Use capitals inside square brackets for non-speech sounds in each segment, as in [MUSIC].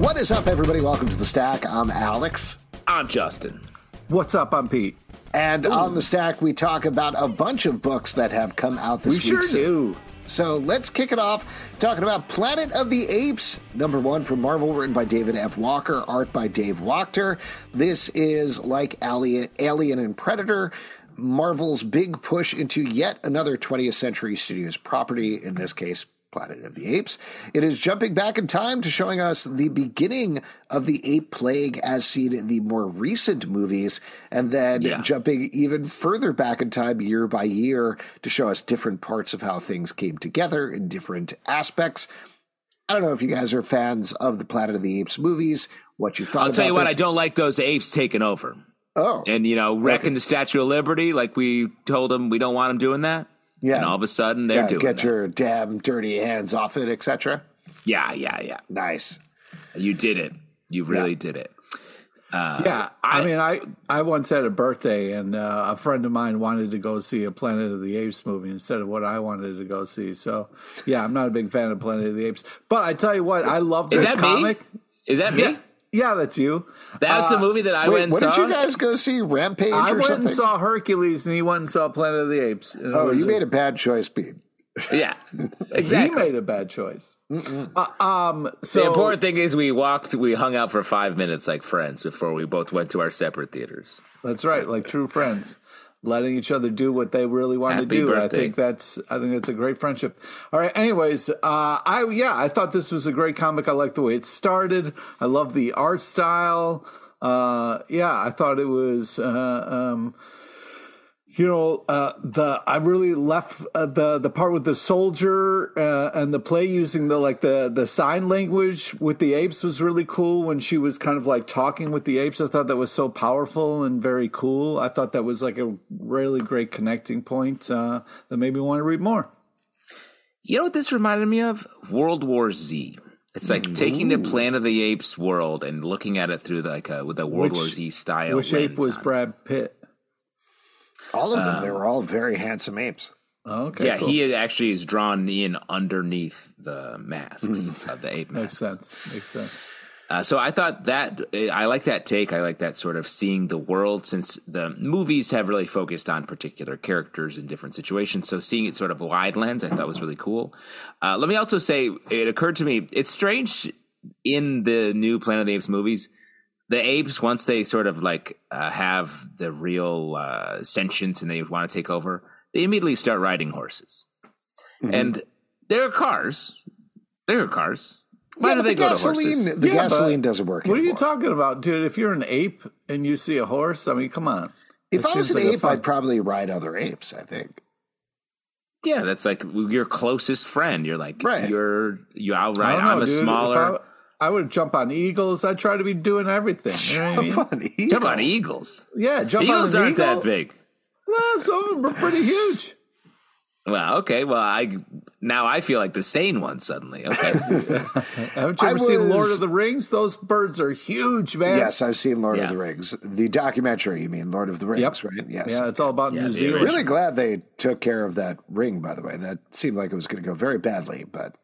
What is up, everybody? Welcome to the Stack. I'm Alex. I'm Justin. What's up? I'm Pete. And on the Stack, we talk about a bunch of books that have come out this We week. sure So- do. So let's kick it off talking about Planet of the Apes, number one from Marvel, written by David F. Walker, art by Dave Wachter. This is like Alien, Alien and Predator. Marvel's big push into yet another 20th Century Studios property, in this case, Planet of the Apes. It is jumping back in time to showing us the beginning of the ape plague as seen in the more recent movies, and then Yeah. jumping even further back in time year by year to show us different parts of how things came together in different aspects. I don't know if you guys are fans of the Planet of the Apes movies, what you thought I'll tell you what, I don't like those apes taking over. Oh, And, you know, wrecking the Statue of Liberty like we told them we don't want them doing that. Yeah. And all of a sudden they're yeah, doing get that. your damn dirty hands off it, etc. Yeah, yeah, yeah. Nice. You did it. You really did it. yeah, I, I- mean, I I once had a birthday, and uh, a friend of mine wanted to go see a Planet of the Apes movie instead of what I wanted to go see. So, yeah, I'm not a big fan of Planet of the Apes, but I tell you what, I love Is this that comic. me? Is that me? Yeah, yeah, that's you. That's the movie that I Wait, went and what saw. did you guys go see? Rampage I or went something? and saw Hercules, and he went and saw Planet of the Apes. oh, you a- made a bad choice, Pete. Yeah, [LAUGHS] He exactly. made a bad choice. Uh, um, so the important thing is we walked, we hung out for five minutes like friends before we both went to our separate theaters. That's right, like true friends, letting each other do what they really want to Happy do. I think that's I think that's a great friendship. All right. Anyways, uh, I yeah, I thought this was a great comic. I like the way it started. I love the art style. Uh, yeah, I thought it was. Uh, um, you know uh, the I really left uh, the the part with the soldier uh, and the play using the like the the sign language with the apes was really cool when she was kind of like talking with the apes. I thought that was so powerful and very cool. I thought that was like a really great connecting point uh, that made me want to read more. You know what this reminded me of? World War Z. It's like taking the Planet of the Apes world and looking at it through like a, with a World Which- War Z style. Which ape was on. Brad Pitt? All of them. they were all very handsome apes. Okay, Yeah, cool. he actually is drawn in underneath the masks of the ape makes sense. Makes sense. Uh, so I thought that I like that take. I like that sort of seeing the world since the movies have really focused on particular characters in different situations. So seeing it sort of wide lens, I thought was really cool. Uh, let me also say, it occurred to me, it's strange in the new Planet of the Apes movies. The apes, once they sort of like uh, have the real uh, sentience and they want to take over, they immediately start riding horses. And there are cars. There are cars. Why Yeah, do they the go to gasoline, horses? The Yeah, gasoline doesn't work. What are you talking about, dude? If you're an ape and you see a horse, I mean, come on. If i was an like ape i'd probably ride other apes. I think. Yeah, that's like your closest friend. You're like, Right. you're you I outright. I'm a dude. If smaller. I, I would jump on eagles. I'd try to be doing everything. You know what I mean? Funny. Jump on eagles. Yeah, jump Eagles on an aren't eagle. that big. Well, some of them are pretty huge. Well, okay. Well, I now I feel like the sane one suddenly. Okay, [LAUGHS] Haven't you I ever seen Lord of the Rings? Those birds are huge, man. Yes, I've seen Lord Yeah. of the Rings. The documentary, you mean Lord of the Rings, Yep. right? Yes. Yeah, it's all about Yeah, New Zealand. really glad they took care of that ring, by the way. That seemed like it was going to go very badly, but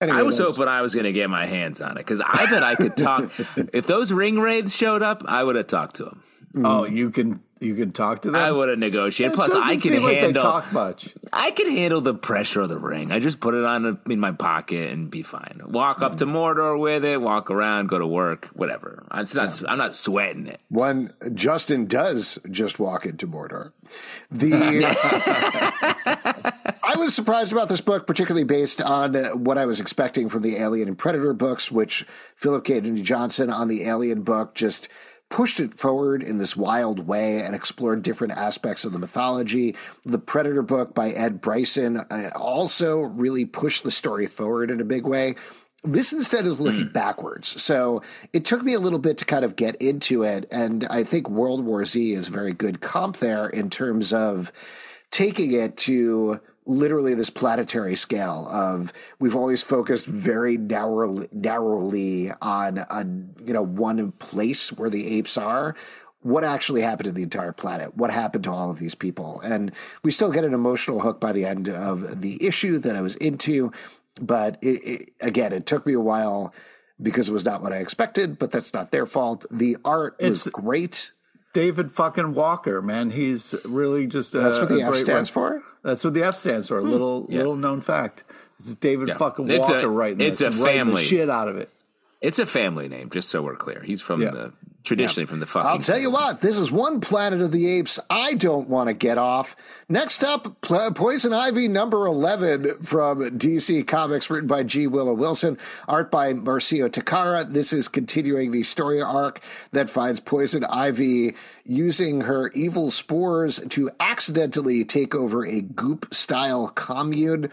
anyway, I was that's- hoping I was going to get my hands on it because I bet I could talk. [LAUGHS] if those ring wraiths showed up, I would have talked to them. Mm. Oh, you can You could talk to them. I would have negotiated. It Plus, I can seem like they handle. talk much. I can handle the pressure of the ring. I just put it on a, in my pocket and be fine. Walk up to mm. Mordor with it. Walk around. Go to work. Whatever. I'm not. I'm not sweating it. When Justin does just walk into Mordor, the [LAUGHS] [LAUGHS] I was surprised about this book, particularly based on what I was expecting from the Alien and Predator books, which Phillip Kennedy Johnson on the Alien book just pushed it forward in this wild way and explored different aspects of the mythology. The Predator book by Ed Brisson uh, also really pushed the story forward in a big way. This instead is looking backwards. So it took me a little bit to kind of get into it. And I think World War Z is a very good comp there in terms of taking it to literally this planetary scale of we've always focused very narrowly, narrowly on a you know one place where the apes are. What actually happened to the entire planet? What happened to all of these people? And we still get an emotional hook by the end of the issue that i was into but it, it, again it took me a while because it was not what i expected but that's not their fault. The art was great. David fucking Walker, man. He's really just a, that's what the f stands for Uh, That's what the F stands for. Hmm. Little Yeah. little known fact. It's David Yeah. fucking It's a- Walker writing it's this, a family. shit out of it. It's a family name, just so we're clear. He's from Yeah. the traditionally from the fucking. I'll tell you what, this is one Planet of the Apes I don't want to get off. Next up, Pl- Poison Ivy number 11 from DC Comics, written by G. Willow Wilson, art by Marcio Takara. This is continuing the story arc that finds Poison Ivy using her evil spores to accidentally take over a goop style commune.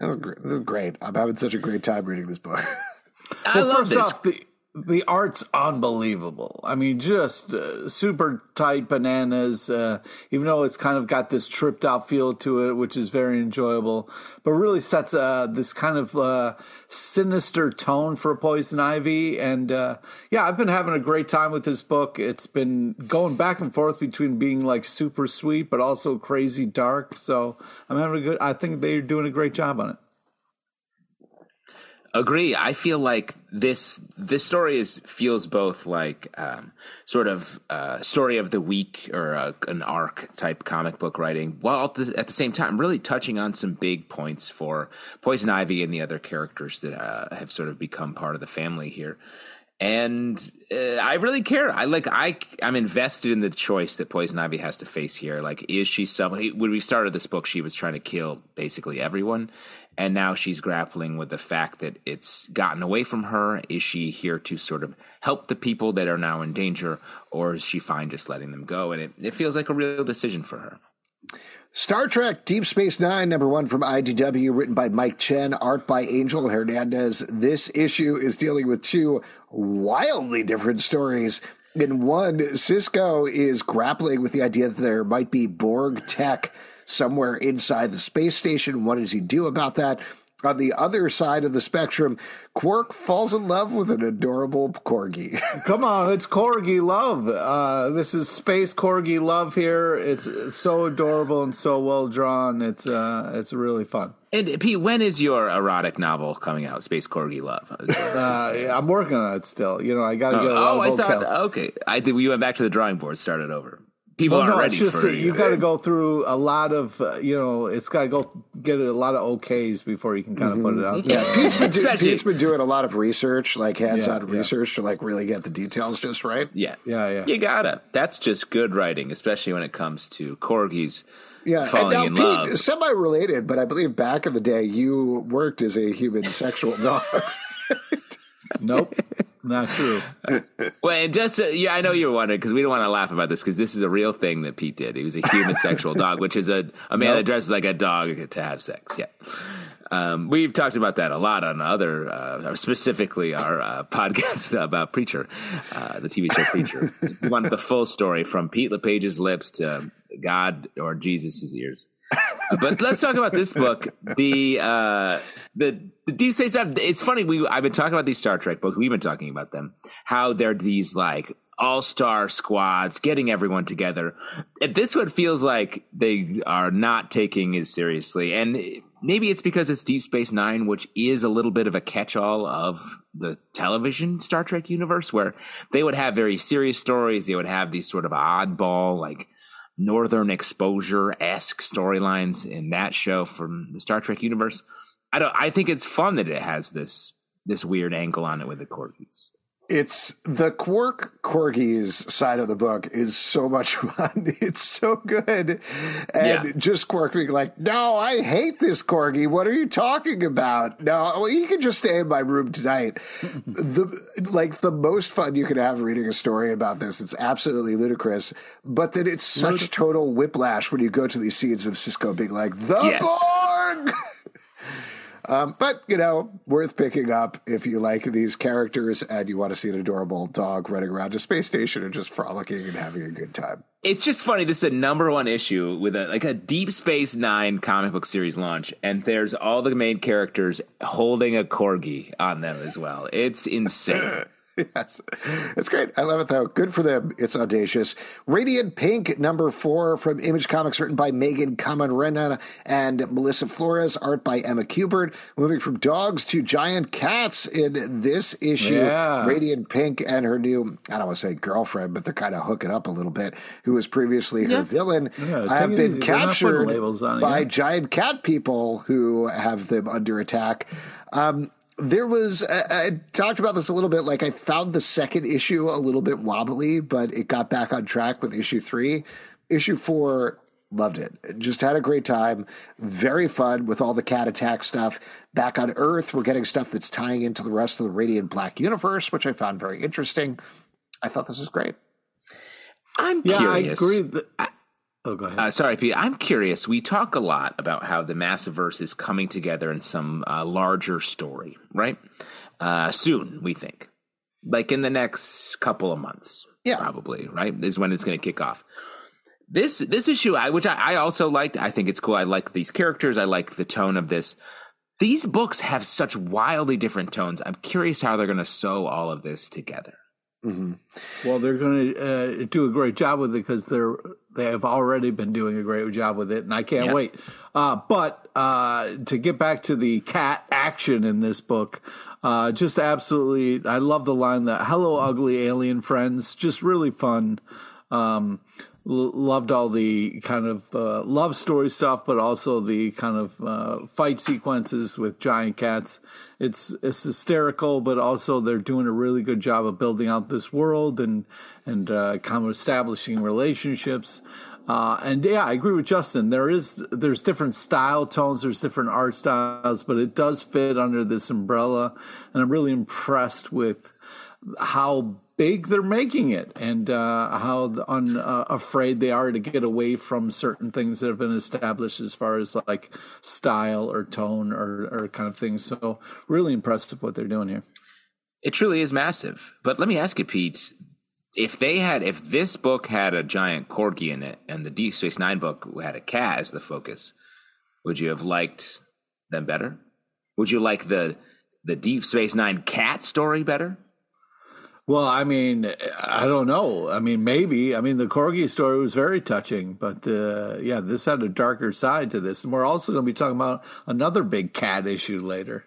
This is, great. this is great. I'm having such a great time reading this book. [LAUGHS] I Well, love first this. off, the the art's unbelievable. I mean, just uh, super tight bananas. Uh, even though it's kind of got this tripped out feel to it, which is very enjoyable, but really sets uh, this kind of uh, sinister tone for Poison Ivy. And uh, yeah, I've been having a great time with this book. It's been going back and forth between being like super sweet, but also crazy dark. So I'm having a good. I think they're doing a great job on it. Agree. I feel like this this story is feels both like um, sort of uh, story of the week or a, an arc type comic book writing, while at the, at the same time really touching on some big points for Poison Ivy and the other characters that uh, have sort of become part of the family here. And uh, I really care. I like. I I'm invested in the choice that Poison Ivy has to face here. Like, is she somebody? When we started this book, she was trying to kill basically everyone, and now she's grappling with the fact that it's gotten away from her. Is she here to sort of help the people that are now in danger, or is she fine just letting them go? And it, it feels like a real decision for her. Star Trek Deep Space Nine, number one from IDW, written by Mike Chen, art by Angel Hernandez. This issue is dealing with two wildly different stories. In one, Sisko is grappling with the idea that there might be Borg tech somewhere inside the space station. What does he do about that? On the other side of the spectrum, Quark falls in love with an adorable corgi. [LAUGHS] Come on, it's Corgi love. Uh, this is space Corgi love here. It's so adorable and so well drawn. It's uh, it's really fun. And Pete, when is your erotic novel coming out? Space Corgi Love. Uh, yeah, I'm working on it still. You know, I got to get a lot oh, I thought vocal. okay. I think we went back to the drawing board, started over. People Well, aren't no, ready it's just for that you got to go through a lot of, uh, you know, it's got to go get a lot of OKs before you can kind of put it out there. Pete's been, do- Pete's been doing a lot of research, like hands-on Yeah, yeah. research, to like really get the details just right. Yeah. Yeah, yeah. You gotta. That's just good writing, especially when it comes to corgis Yeah, falling and in now love. Pete, semi-related, but I believe back in the day you worked as a human sexual dog. [LAUGHS] Nope, not true. Well, and just uh, yeah, I know you're wondering because we don't want to laugh about this because this is a real thing that Pete did. He was a human [LAUGHS] sexual dog, which is a a man that dresses like a dog to have sex. Yeah. Um, we've talked about that a lot on other, uh, specifically our uh, podcast [LAUGHS] about Preacher, uh, the TV show Preacher. [LAUGHS] we wanted the full story from Pete LePage's lips to God or Jesus' ears. But let's talk about this book. The uh, the the Deep Space Nine. It's funny. We I've been talking about these Star Trek books. We've been talking about them. How they're these like all star squads, getting everyone together. This one feels like they are not taking as seriously. And maybe it's because it's Deep Space Nine, which is a little bit of a catch all of the television Star Trek universe, where they would have very serious stories. They would have these sort of oddball, like Northern Exposure esque storylines in that show from the Star Trek universe. I don't. I think it's fun that it has this this weird angle on it with the corgis. It's the Quark Corgis side of the book is so much [LAUGHS] fun. It's so good. And yeah. just Quark being like, no, I hate this Corgi. What are you talking about? No, well, you can just stay in my room tonight. [LAUGHS] the like the most fun you can have reading a story about this. It's absolutely ludicrous. But then it's such total whiplash when you go to these scenes of Sisko being like, the yes. Borg! Um, but, you know, worth picking up if you like these characters and you want to see an adorable dog running around a space station and just frolicking and having a good time. It's just funny. This is a number one issue with a like a Deep Space Nine comic book series launch, and there's all the main characters holding a corgi on them as well. It's insane. [LAUGHS] yes, it's great. I love it though. Good for them. It's audacious. Radiant Pink, number four from Image Comics, written by Meghan Camarena and Melissa Flores, art by Emma Kubert. Moving from dogs to giant cats in this issue. Yeah. Radiant Pink and her new, I don't want to say girlfriend, but they're kind of hooking up a little bit, who was previously her villain, yeah, have been easy. captured by giant cat people who have them under attack. Um, there was I, talked about this a little bit like i found the second issue a little bit wobbly but it got back on track with issue three. Issue four loved it. Just had a great time. Very fun with all the cat attack stuff. Back on earth we're getting stuff that's tying into the rest of the radiant black universe which i found very interesting. I thought this was great. I'm yeah, curious. i agree that, Oh, go ahead. Uh, sorry, Pete. I'm curious. We talk a lot about how the Massiverse is coming together in some uh, larger story, right? Uh, soon, we think, like in the next couple of months, yeah, probably, right? Is when it's going to kick off. This this issue, I, which I, I also liked. I think it's cool. I like these characters. I like the tone of this. These books have such wildly different tones. I'm curious how they're going to sew all of this together. Mm-hmm. Well, they're going to uh, do a great job with it because they're they have already been doing a great job with it, and I can't wait. Uh, but uh, to get back to the cat action in this book, uh, just absolutely, I love the line that "Hello, ugly alien friends." Just really fun. Um, loved all the kind of uh, love story stuff, but also the kind of uh, fight sequences with giant cats. It's it's hysterical, but also they're doing a really good job of building out this world and and uh, kind of establishing relationships. Uh, and yeah, I agree with Justin. There is there's different style tones, there's different art styles, but it does fit under this umbrella, and I'm really impressed with how big they're making it and uh, how unafraid uh, they are to get away from certain things that have been established as far as like style or tone or, or kind of things. So really impressed with what they're doing here. It truly is massive. But let me ask you, Pete, if they had, if this book had a giant corgi in it and the Deep Space Nine book had a cat as the focus, would you have liked them better? Would you like the the Deep Space Nine cat story better? Well, I mean, I don't know. I mean, maybe. I mean, the corgi story was very touching, but uh, yeah, this had a darker side to this. And we're also going to be talking about another big cat issue later.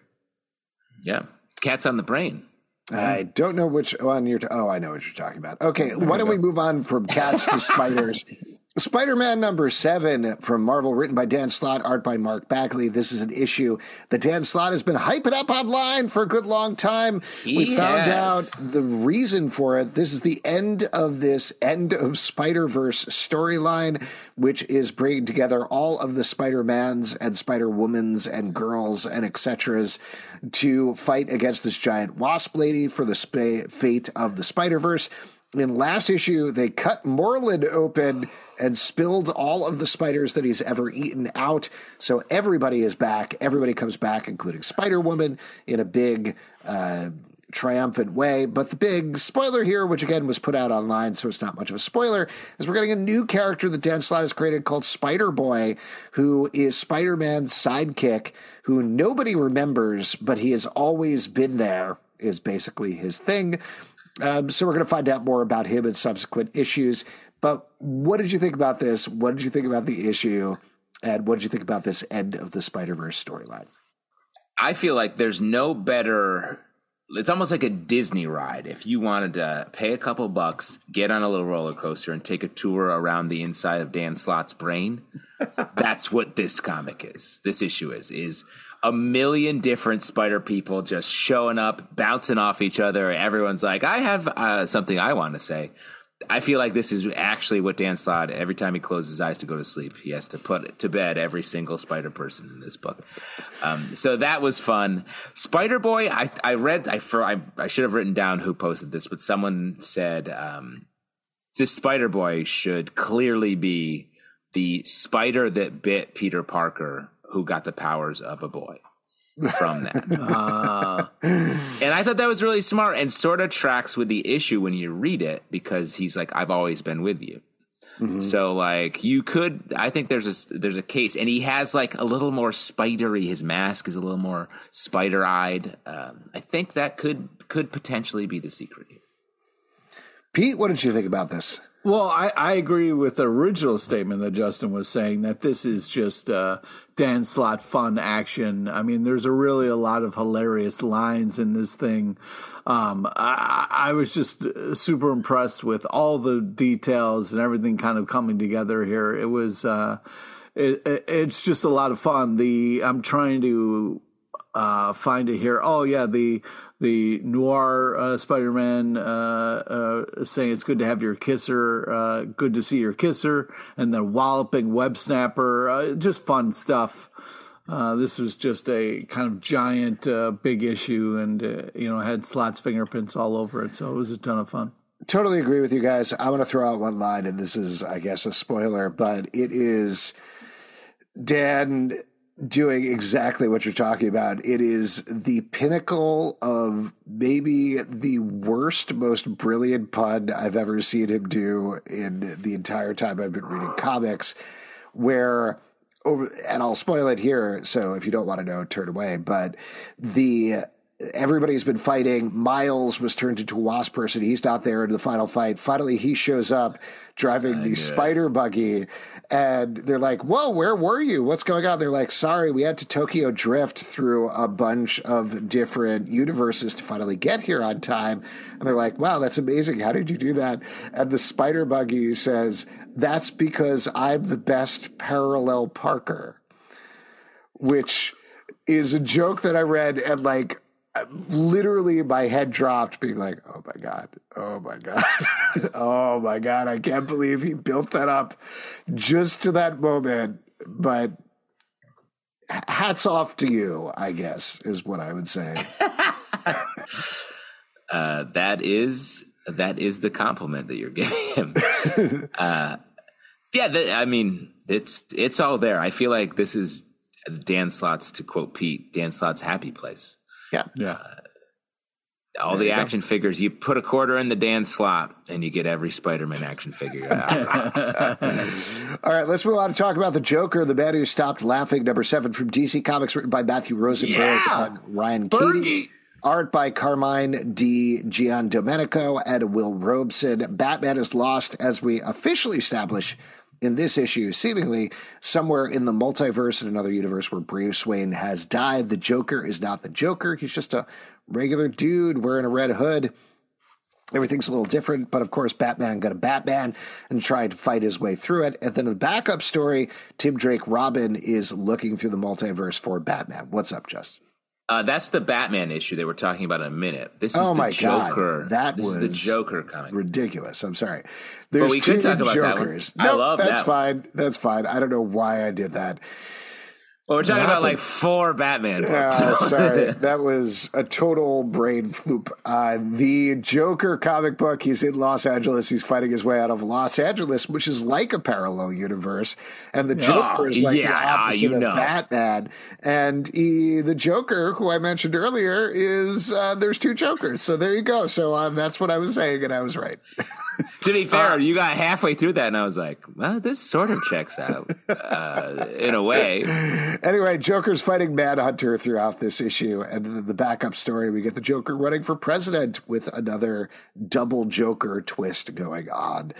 Yeah, cats on the brain. I don't know which one you're. T- oh, I know what you're talking about. Okay, why don't we move on from cats to spiders? [LAUGHS] Spider Man number seven from Marvel, written by Dan Slott, art by Mark Bagley. This is an issue that Dan Slott has been hyping up online for a good long time. He we found out the reason for it. This is the end of this end of Spider Verse storyline, which is bringing together all of the Spider Mans and Spider Womans and girls and etc.'s to fight against this giant wasp lady for the sp- fate of the Spider Verse. In last issue, they cut Morlun open and spilled all of the spiders that he's ever eaten out. So everybody is back. Everybody comes back, including Spider Woman, in a big. Uh, triumphant way. But the big spoiler here, which again was put out online, so it's not much of a spoiler, is we're getting a new character that Dan Slott has created called Spider Boy, who is Spider Man's sidekick, who nobody remembers, but he has always been there, is basically his thing Um, so we're going to find out more about him in subsequent issues. But what did you think about this? What did you think about the issue? And what did you think about this end of the Spider Verse storyline? I feel like there's no better. It's almost like a Disney ride. If you wanted to pay a couple bucks, get on a little roller coaster, and take a tour around the inside of Dan Slott's brain, [LAUGHS] that's what this comic is. This issue is is a million different spider people just showing up, bouncing off each other. Everyone's like, "I have uh, something I want to say." I feel like this is actually what Dan Slott, every time he closes his eyes to go to sleep, he has to put to bed every single spider person in this book. Um, so that was fun. Spider Boy, I, I read, I, for, I, I, should have written down who posted this, but someone said um, this Spider Boy should clearly be the spider that bit Peter Parker, who got the powers of a boy from that. uh. [LAUGHS] And I thought that was really smart and sort of tracks with the issue when you read it because he's like, I've always been with you. Mm-hmm. So like you could, I think there's a there's a case, and he has like a little more spidery. His mask is a little more spider eyed. Um, I think that could could potentially be the secret. Pete, what did you think about this? Well, I, I agree with the original statement that Justin was saying that this is just uh, Dan Slott fun action. I mean, there's a really a lot of hilarious lines in this thing. Um, I, I, was just uh, super impressed with all the details and everything kind of coming together here. It was, uh, it, it, it's just a lot of fun. The I'm trying to uh, find it here. Oh yeah, the the noir uh, Spider-Man uh, uh, saying it's good to have your kisser, uh, good to see your kisser, and then walloping web snapper, uh, just fun stuff. Uh, this was just a kind of giant, big issue, and you know had Slott's fingerprints all over it, so it was a ton of fun. Totally agree with you guys. I want to throw out one line, and this is, I guess, a spoiler, but it is Dan doing exactly what you're talking about. It is the pinnacle of maybe the worst, most brilliant pun I've ever seen him do in the entire time I've been reading comics, where over and I'll spoil it here, so if you don't want to know, turn away. But the everybody's been fighting. Miles was turned into a wasp person. He's not there in the final fight. Finally, he shows up driving the spider buggy and they're like, "Whoa, where were you? What's going on?" They're like, "Sorry, we had to Tokyo drift through a bunch of different universes to finally get here on time." And they're like, "Wow, that's amazing! How did you do that?" And the spider buggy says, "That's because I'm the best parallel Parker," which is a joke that I read and like literally my head dropped being like oh my god oh my god [LAUGHS] oh my god i can't believe he built that up just to that moment. But hats off to you i guess is what i would say. [LAUGHS] Uh, that is that is the compliment that you're giving him. [LAUGHS] Uh, yeah the, i mean it's it's all there. I feel like this is dan slott's to quote pete dan slott's happy place yeah. Yeah. Uh, all there the action go. figures. You put a quarter in the Dan slot, and you get every Spider-Man action figure. [LAUGHS] all right, let's move on to talk about the Joker, the man who stopped laughing. Number seven from DC Comics, written by Matthew Rosenberg yeah. and Ryan Cady. Art by Carmine Di Giandomenico and Will Robson. Batman is lost, as we officially establish in this issue, seemingly somewhere in the multiverse in another universe where Bruce Wayne has died. The Joker is not the Joker. He's just a regular dude wearing a red hood. Everything's a little different, but of course, Batman got a Batman and tried to fight his way through it. And then the backup story, Tim Drake Robin is looking through the multiverse for Batman. What's up, Justin? Uh, that's the Batman issue they were talking about in a minute. This is oh the Joker. God, that this was the Joker comic. Ridiculous. I'm sorry. There's but we could talk about Jokers. that one. I nope, love that's that fine. That's fine. I don't know why I did that. Well, we're talking about like four Batman books. Yeah, [LAUGHS] sorry, that was a total brain floop. Uh, the Joker comic book. He's in Los Angeles. He's fighting his way out of Los Angeles, which is like a parallel universe, and the Joker oh, is like yeah, the opposite you know. of Batman. And he, the Joker, who I mentioned earlier, is uh, there's two Jokers. So there you go. So um, that's what I was saying, and I was right. [LAUGHS] to be fair, uh, you got halfway through that, and I was like, "Well, this sort of checks out uh, in a way." Anyway, Joker's fighting Manhunter throughout this issue, and the backup story we get the Joker running for president with another double Joker twist going on.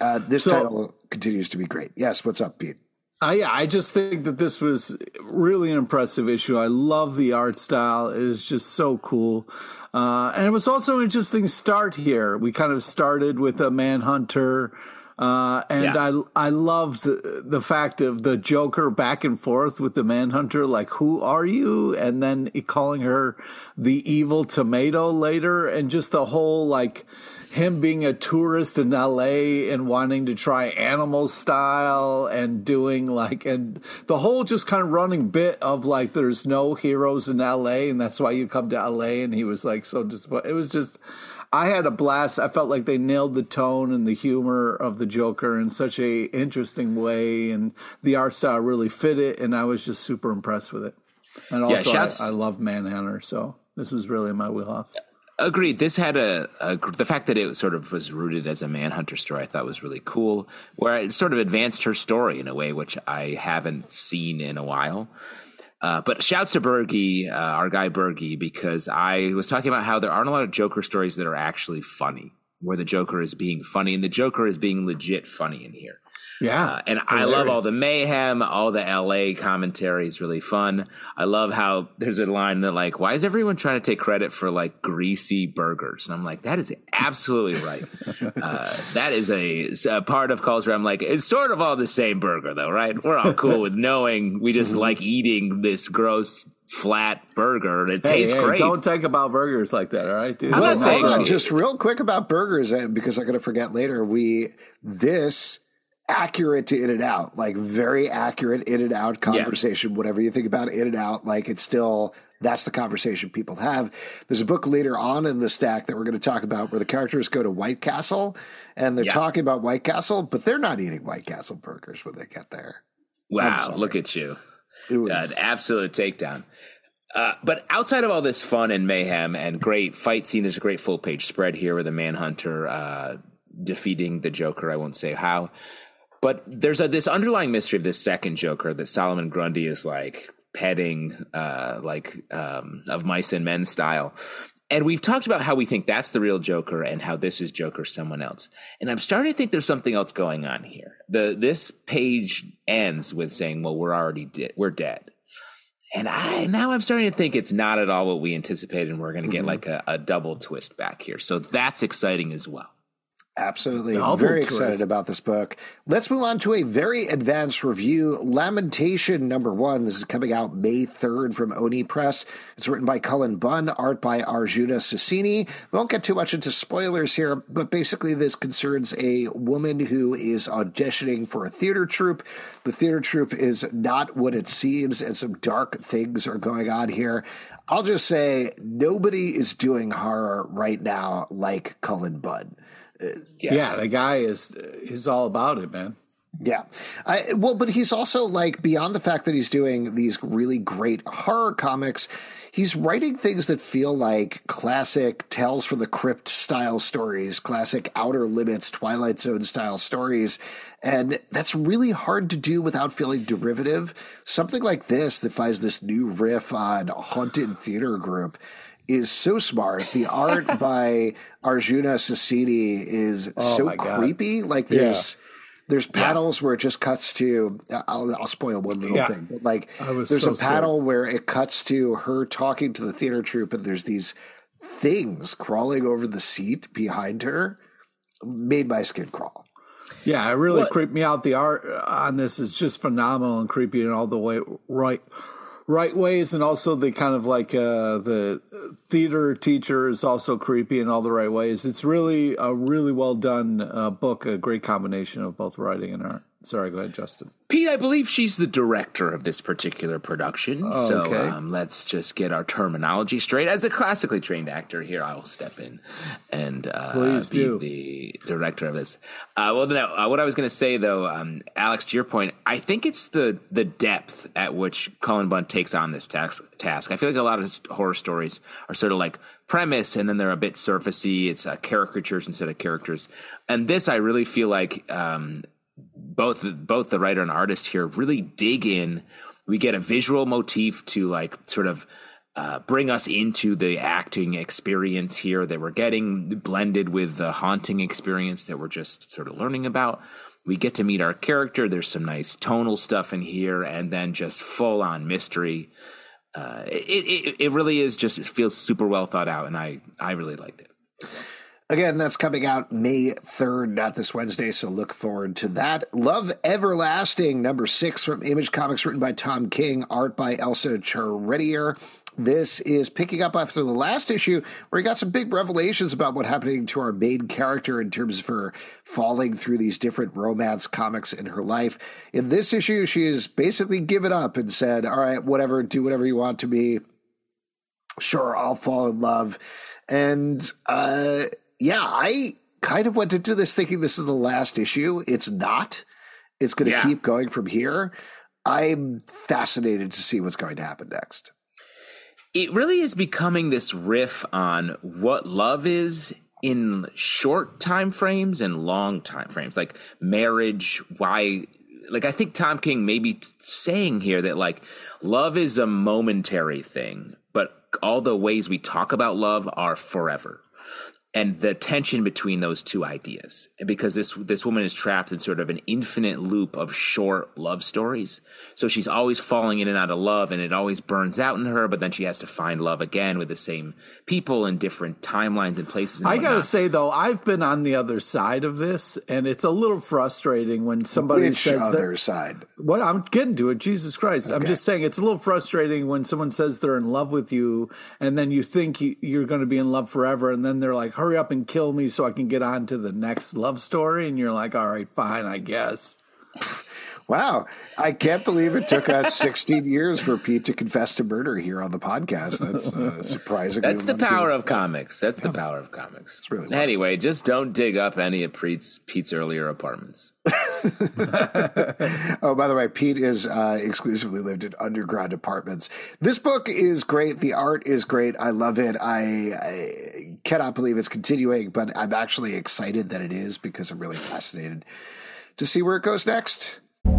Uh, this so, title continues to be great. Yes, what's up, Pete? I I just think that this was really an impressive issue. I love the art style; it is just so cool. Uh, and it was also an interesting start here. We kind of started with a Manhunter. Uh, and yeah. I I loved the, the, fact of the Joker back and forth with the Manhunter, like who are you, and then calling her the evil tomato later, and just the whole like him being a tourist in LA and wanting to try animal style and doing like and the whole just kind of running bit of like there's no heroes in LA and that's why you come to LA and he was like so disappointed. It was just I had a blast. I felt like they nailed the tone and the humor of the Joker in such a interesting way and the art style really fit it and I was just super impressed with it. And also yeah, I, I love Manhunter, so this was really my wheelhouse. Agreed. This had a, a, the fact that it sort of was rooted as a manhunter story. I thought was really cool, where it sort of advanced her story in a way which I haven't seen in a while. Uh, but shouts to Berge, uh, our guy Berge, because I was talking about how there aren't a lot of Joker stories that are actually funny, where the Joker is being funny, and the Joker is being legit funny in here. Yeah. Uh, and hilarious. I love all the mayhem, all the LA commentary is really fun. I love how there's a line that like, why is everyone trying to take credit for like greasy burgers? And I'm like, that is absolutely right. [LAUGHS] uh, that is a, a, part of culture. I'm like, it's sort of all the same burger though, right? We're all cool [LAUGHS] with knowing we just mm-hmm. like eating this gross flat burger and it hey, tastes hey, great. Don't talk about burgers like that, all right, dude? I'm well, not saying just real quick about burgers uh, because I'm going to forget later. We this accurate to in and out, like very accurate in and out conversation. Yeah. Whatever you think about in and out, like it's still that's the conversation people have. There's a book later on in the stack that we're going to talk about where the characters go to White Castle and they're yeah. talking about White Castle, but they're not eating White Castle burgers when they get there. Wow, look at you. It was uh, an absolute takedown. Uh, but outside of all this fun and mayhem and great fight scene, there's a great full page spread here with the Manhunter uh, defeating the Joker. I won't say how. But there's a, this underlying mystery of this second Joker that Solomon Grundy is like petting, uh, like um, of mice and men style. And we've talked about how we think that's the real Joker and how this is Joker someone else. And I'm starting to think there's something else going on here. The this page ends with saying, "Well, we're already dead. We're dead." And I now I'm starting to think it's not at all what we anticipated, and we're going to get mm-hmm. like a, a double twist back here. So that's exciting as well. Absolutely. Novel very twist. excited about this book. Let's move on to a very advanced review. Lamentation number one. This is coming out May 3rd from Oni Press. It's written by Cullen Bunn, art by Arjuna Susini. We won't get too much into spoilers here, but basically, this concerns a woman who is auditioning for a theater troupe. The theater troupe is not what it seems, and some dark things are going on here. I'll just say nobody is doing horror right now like Cullen Bunn. Yes. Yeah, the guy is is all about it, man. Yeah. I, well, but he's also like beyond the fact that he's doing these really great horror comics, he's writing things that feel like classic Tales from the Crypt style stories, classic Outer Limits, Twilight Zone style stories. And that's really hard to do without feeling derivative. Something like this that finds this new riff on Haunted Theater Group is so smart. The art [LAUGHS] by Arjuna Susini is oh so creepy. Like there's yeah. there's panels yeah. where it just cuts to. I'll, I'll spoil one little yeah. thing, but like there's so a panel scared. where it cuts to her talking to the theater troupe, and there's these things crawling over the seat behind her, made my skin crawl. Yeah, it really what? creeped me out. The art on this is just phenomenal and creepy in all the way right right ways, and also the kind of like uh, the theater teacher is also creepy in all the right ways. It's really a really well done uh, book, a great combination of both writing and art. Sorry, go ahead, Justin. Pete, I believe she's the director of this particular production. Oh, so okay. um, let's just get our terminology straight. As a classically trained actor, here I will step in and uh, Please be do. the director of this. Uh, well, no, uh, what I was going to say though, um, Alex, to your point, I think it's the the depth at which Cullen Bunn takes on this task. Task. I feel like a lot of horror stories are sort of like premise, and then they're a bit surfacey. It's uh, caricatures instead of characters. And this, I really feel like. Um, both both the writer and artist here really dig in. We get a visual motif to like sort of uh, bring us into the acting experience here that we're getting blended with the haunting experience that we're just sort of learning about. We get to meet our character. There's some nice tonal stuff in here, and then just full on mystery. Uh, it, it it really is just it feels super well thought out, and I I really liked it. Again, that's coming out May 3rd, not this Wednesday, so look forward to that. Love Everlasting, number six from Image Comics, written by Tom King, art by Elsa Charretier. This is picking up after the last issue, where we got some big revelations about what happening to our main character in terms of her falling through these different romance comics in her life. In this issue, she has basically given up and said, All right, whatever, do whatever you want to me. Sure, I'll fall in love. And uh yeah, I kind of went into this thinking this is the last issue. It's not. It's going to Yeah. keep going from here. I'm fascinated to see what's going to happen next. it really is becoming this riff on what love is in short time frames and long time frames like marriage why like i think tom king may be saying here that like love is a momentary thing but all the ways we talk about love are forever and the tension between those two ideas because this this woman is trapped in sort of an infinite loop of short love stories so she's always falling in and out of love and it always burns out in her but then she has to find love again with the same people in different timelines and places and I gotta say though, I've been on the other side of this, and it's a little frustrating when somebody Which says that. other side? What I'm getting to it, Jesus Christ! I'm just saying it's a little frustrating when someone says they're in love with you, and then you think you- you're going to be in love forever, and then they're like, "Hurry up and kill me so I can get on to the next love story," and you're like, "All right, fine, I guess." Wow. I can't believe it took us 16 years for Pete to confess to murder here on the podcast. That's uh, surprising. that's the power of comics that's the power of comics It's really wild. anyway just don't dig up any of pete's pete's earlier apartments [LAUGHS] Oh, by the way, Pete is uh, exclusively lived in underground apartments. This book is great. The art is great. I love it. I, I cannot believe it's continuing, but I'm actually excited that it is because I'm really fascinated to see where it goes next.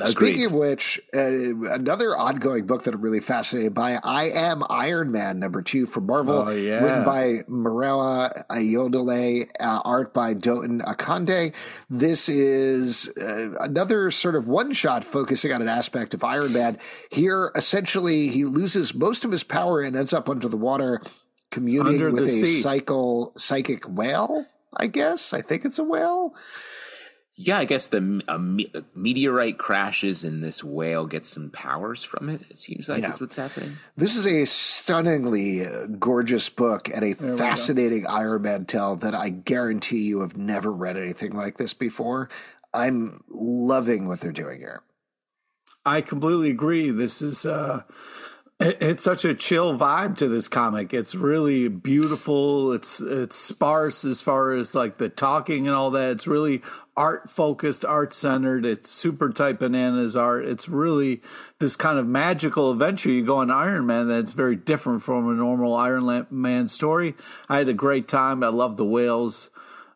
Agreed. Speaking of which, uh, another ongoing book that I'm really fascinated by, I Am Iron Man, number two from Marvel, Oh, yeah. written by Murewa Ayodele, uh, art by Dotun Akande. This is uh, another sort of one shot focusing on an aspect of Iron Man. Here, essentially, he loses most of his power and ends up under the water, communing Under with a sea. cycle, psychic whale. I guess. I think it's a whale. Yeah, I guess the a, me- a meteorite crashes and this whale gets some powers from it. It seems like Yeah. that's what's happening. This is a stunningly uh, gorgeous book and a fascinating Iron Man tale that I guarantee you have never read anything like this before. I'm loving what they're doing here. I completely agree. This is uh it's such a chill vibe to this comic. It's really beautiful. It's it's sparse as far as like the talking and all that. It's really art focused, art centered. It's super tight bananas art. It's really this kind of magical adventure you go on Iron Man that's very different from a normal Iron Man story. I had a great time. I love the whales.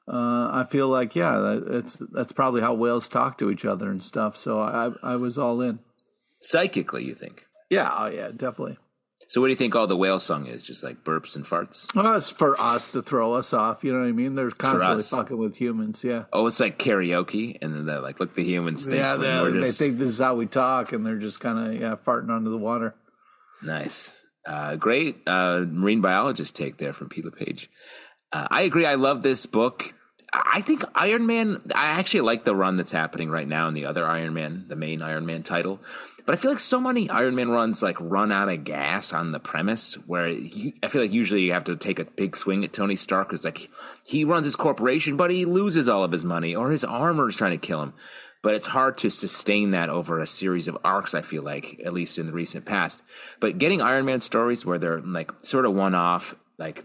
Uh, I feel like yeah, that, it's that's probably how whales talk to each other and stuff. So I I was all in. Psychically, you think? Yeah, oh yeah, definitely. So what do you think all the whale song is? Just like burps and farts? Well, it's for us to throw us off. You know what I mean? They're constantly fucking with humans. Yeah. Oh, it's like karaoke, and then they're like, look, the humans think Yeah, they, just- think this is how we talk, and they're just kind of yeah farting under the water. Nice. Uh, great uh, marine biologist take there from P. LePage. Uh, I agree. I love this book. I think Iron Man, I actually like the run that's happening right now in the other Iron Man, the main Iron Man title. But I feel like so many Iron Man runs like run out of gas on the premise where you, I feel like usually you have to take a big swing at Tony Stark because like he runs his corporation, but he loses all of his money or his armor is trying to kill him. But it's hard to sustain that over a series of arcs, I feel like, at least in the recent past. But getting Iron Man stories where they're like sort of one off, like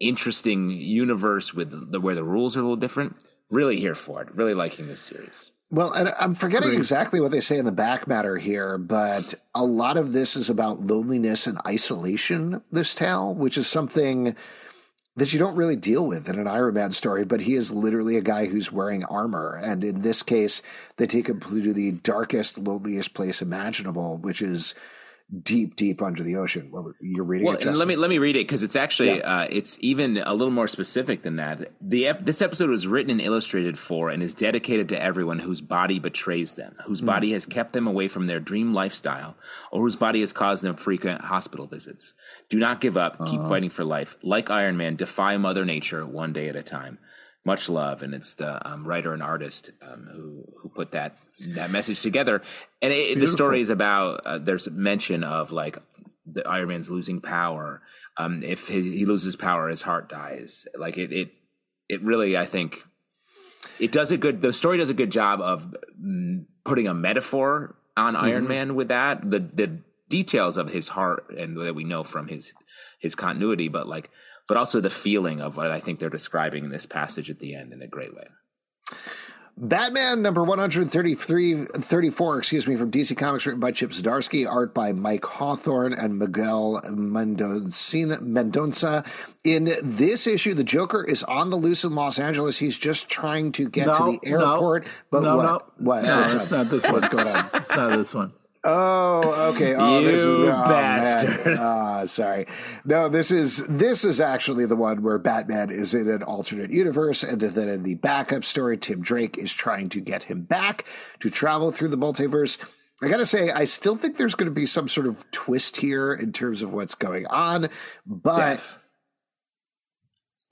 interesting universe with the, where the rules are a little different, really here for it. Really liking this series. Well, and I'm forgetting exactly what they say in the back matter here, but a lot of this is about loneliness and isolation, this tale, which is something that you don't really deal with in an Iron Man story, but he is literally a guy who's wearing armor. And in this case, they take him to the darkest, loneliest place imaginable, which is deep, deep under the ocean. Well, You're reading Well, let me let me read it because it's actually uh, it's even a little more specific than that. The ep- this episode was written and illustrated for and is dedicated to everyone whose body betrays them, whose body has kept them away from their dream lifestyle, or whose body has caused them frequent hospital visits. Do not give up. Keep fighting for life. Like Iron Man, defy Mother Nature one day at a time. Much love, and it's the um, writer and artist um, who who put that that message together. And it, the story is about uh, there's mention of like the Iron Man's losing power. Um, if he, he loses power, his heart dies. Like it, it, it really, I think, it does a good. The story does a good job of mm, putting a metaphor on Iron Man with that. The the details of his heart and that we know from his his continuity, but like, but also the feeling of what I think they're describing in this passage at the end in a great way. Batman number 133, 34, excuse me, from DC Comics, written by Chip Zdarsky, art by Mike Hawthorne and Miguel Mendonça. Mendonça. In this issue, the Joker is on the loose in Los Angeles. He's just trying to get to the airport. no, but no, what? no. What? No, What's it's not this one. What's going on? It's not this one. Oh, okay. Oh, this is You oh, man. bastard. [LAUGHS] Ah, sorry. No, this is this is actually the one where Batman is in an alternate universe, and then in the backup story, Tim Drake is trying to get him back to travel through the multiverse. I gotta say, I still think there's going to be some sort of twist here in terms of what's going on, but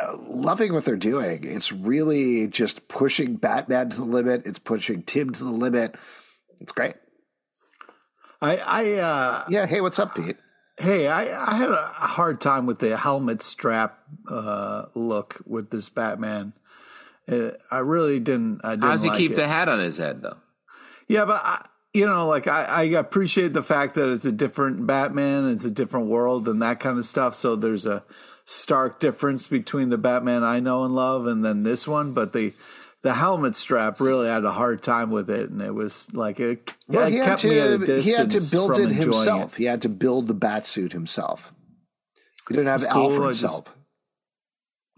uh, loving what they're doing. It's really just pushing Batman to the limit. It's pushing Tim to the limit. It's great. I, I, uh, Yeah. Hey, what's up, Pete? hey, I, I had a hard time with the helmet strap uh, look with this Batman. Uh, I really didn't. I didn't How does he like keep it. the hat on his head though? Yeah, but I, you know, like I, I appreciate the fact that it's a different Batman, it's a different world, and that kind of stuff. So there's a stark difference between the Batman I know and love and then this one. But the the helmet strap really had a hard time with it, and it was like it, Well, it he had me at a to distance. he had to build it himself. it. He had to build the bat suit himself. He didn't have It's cool, Alfred's just- help.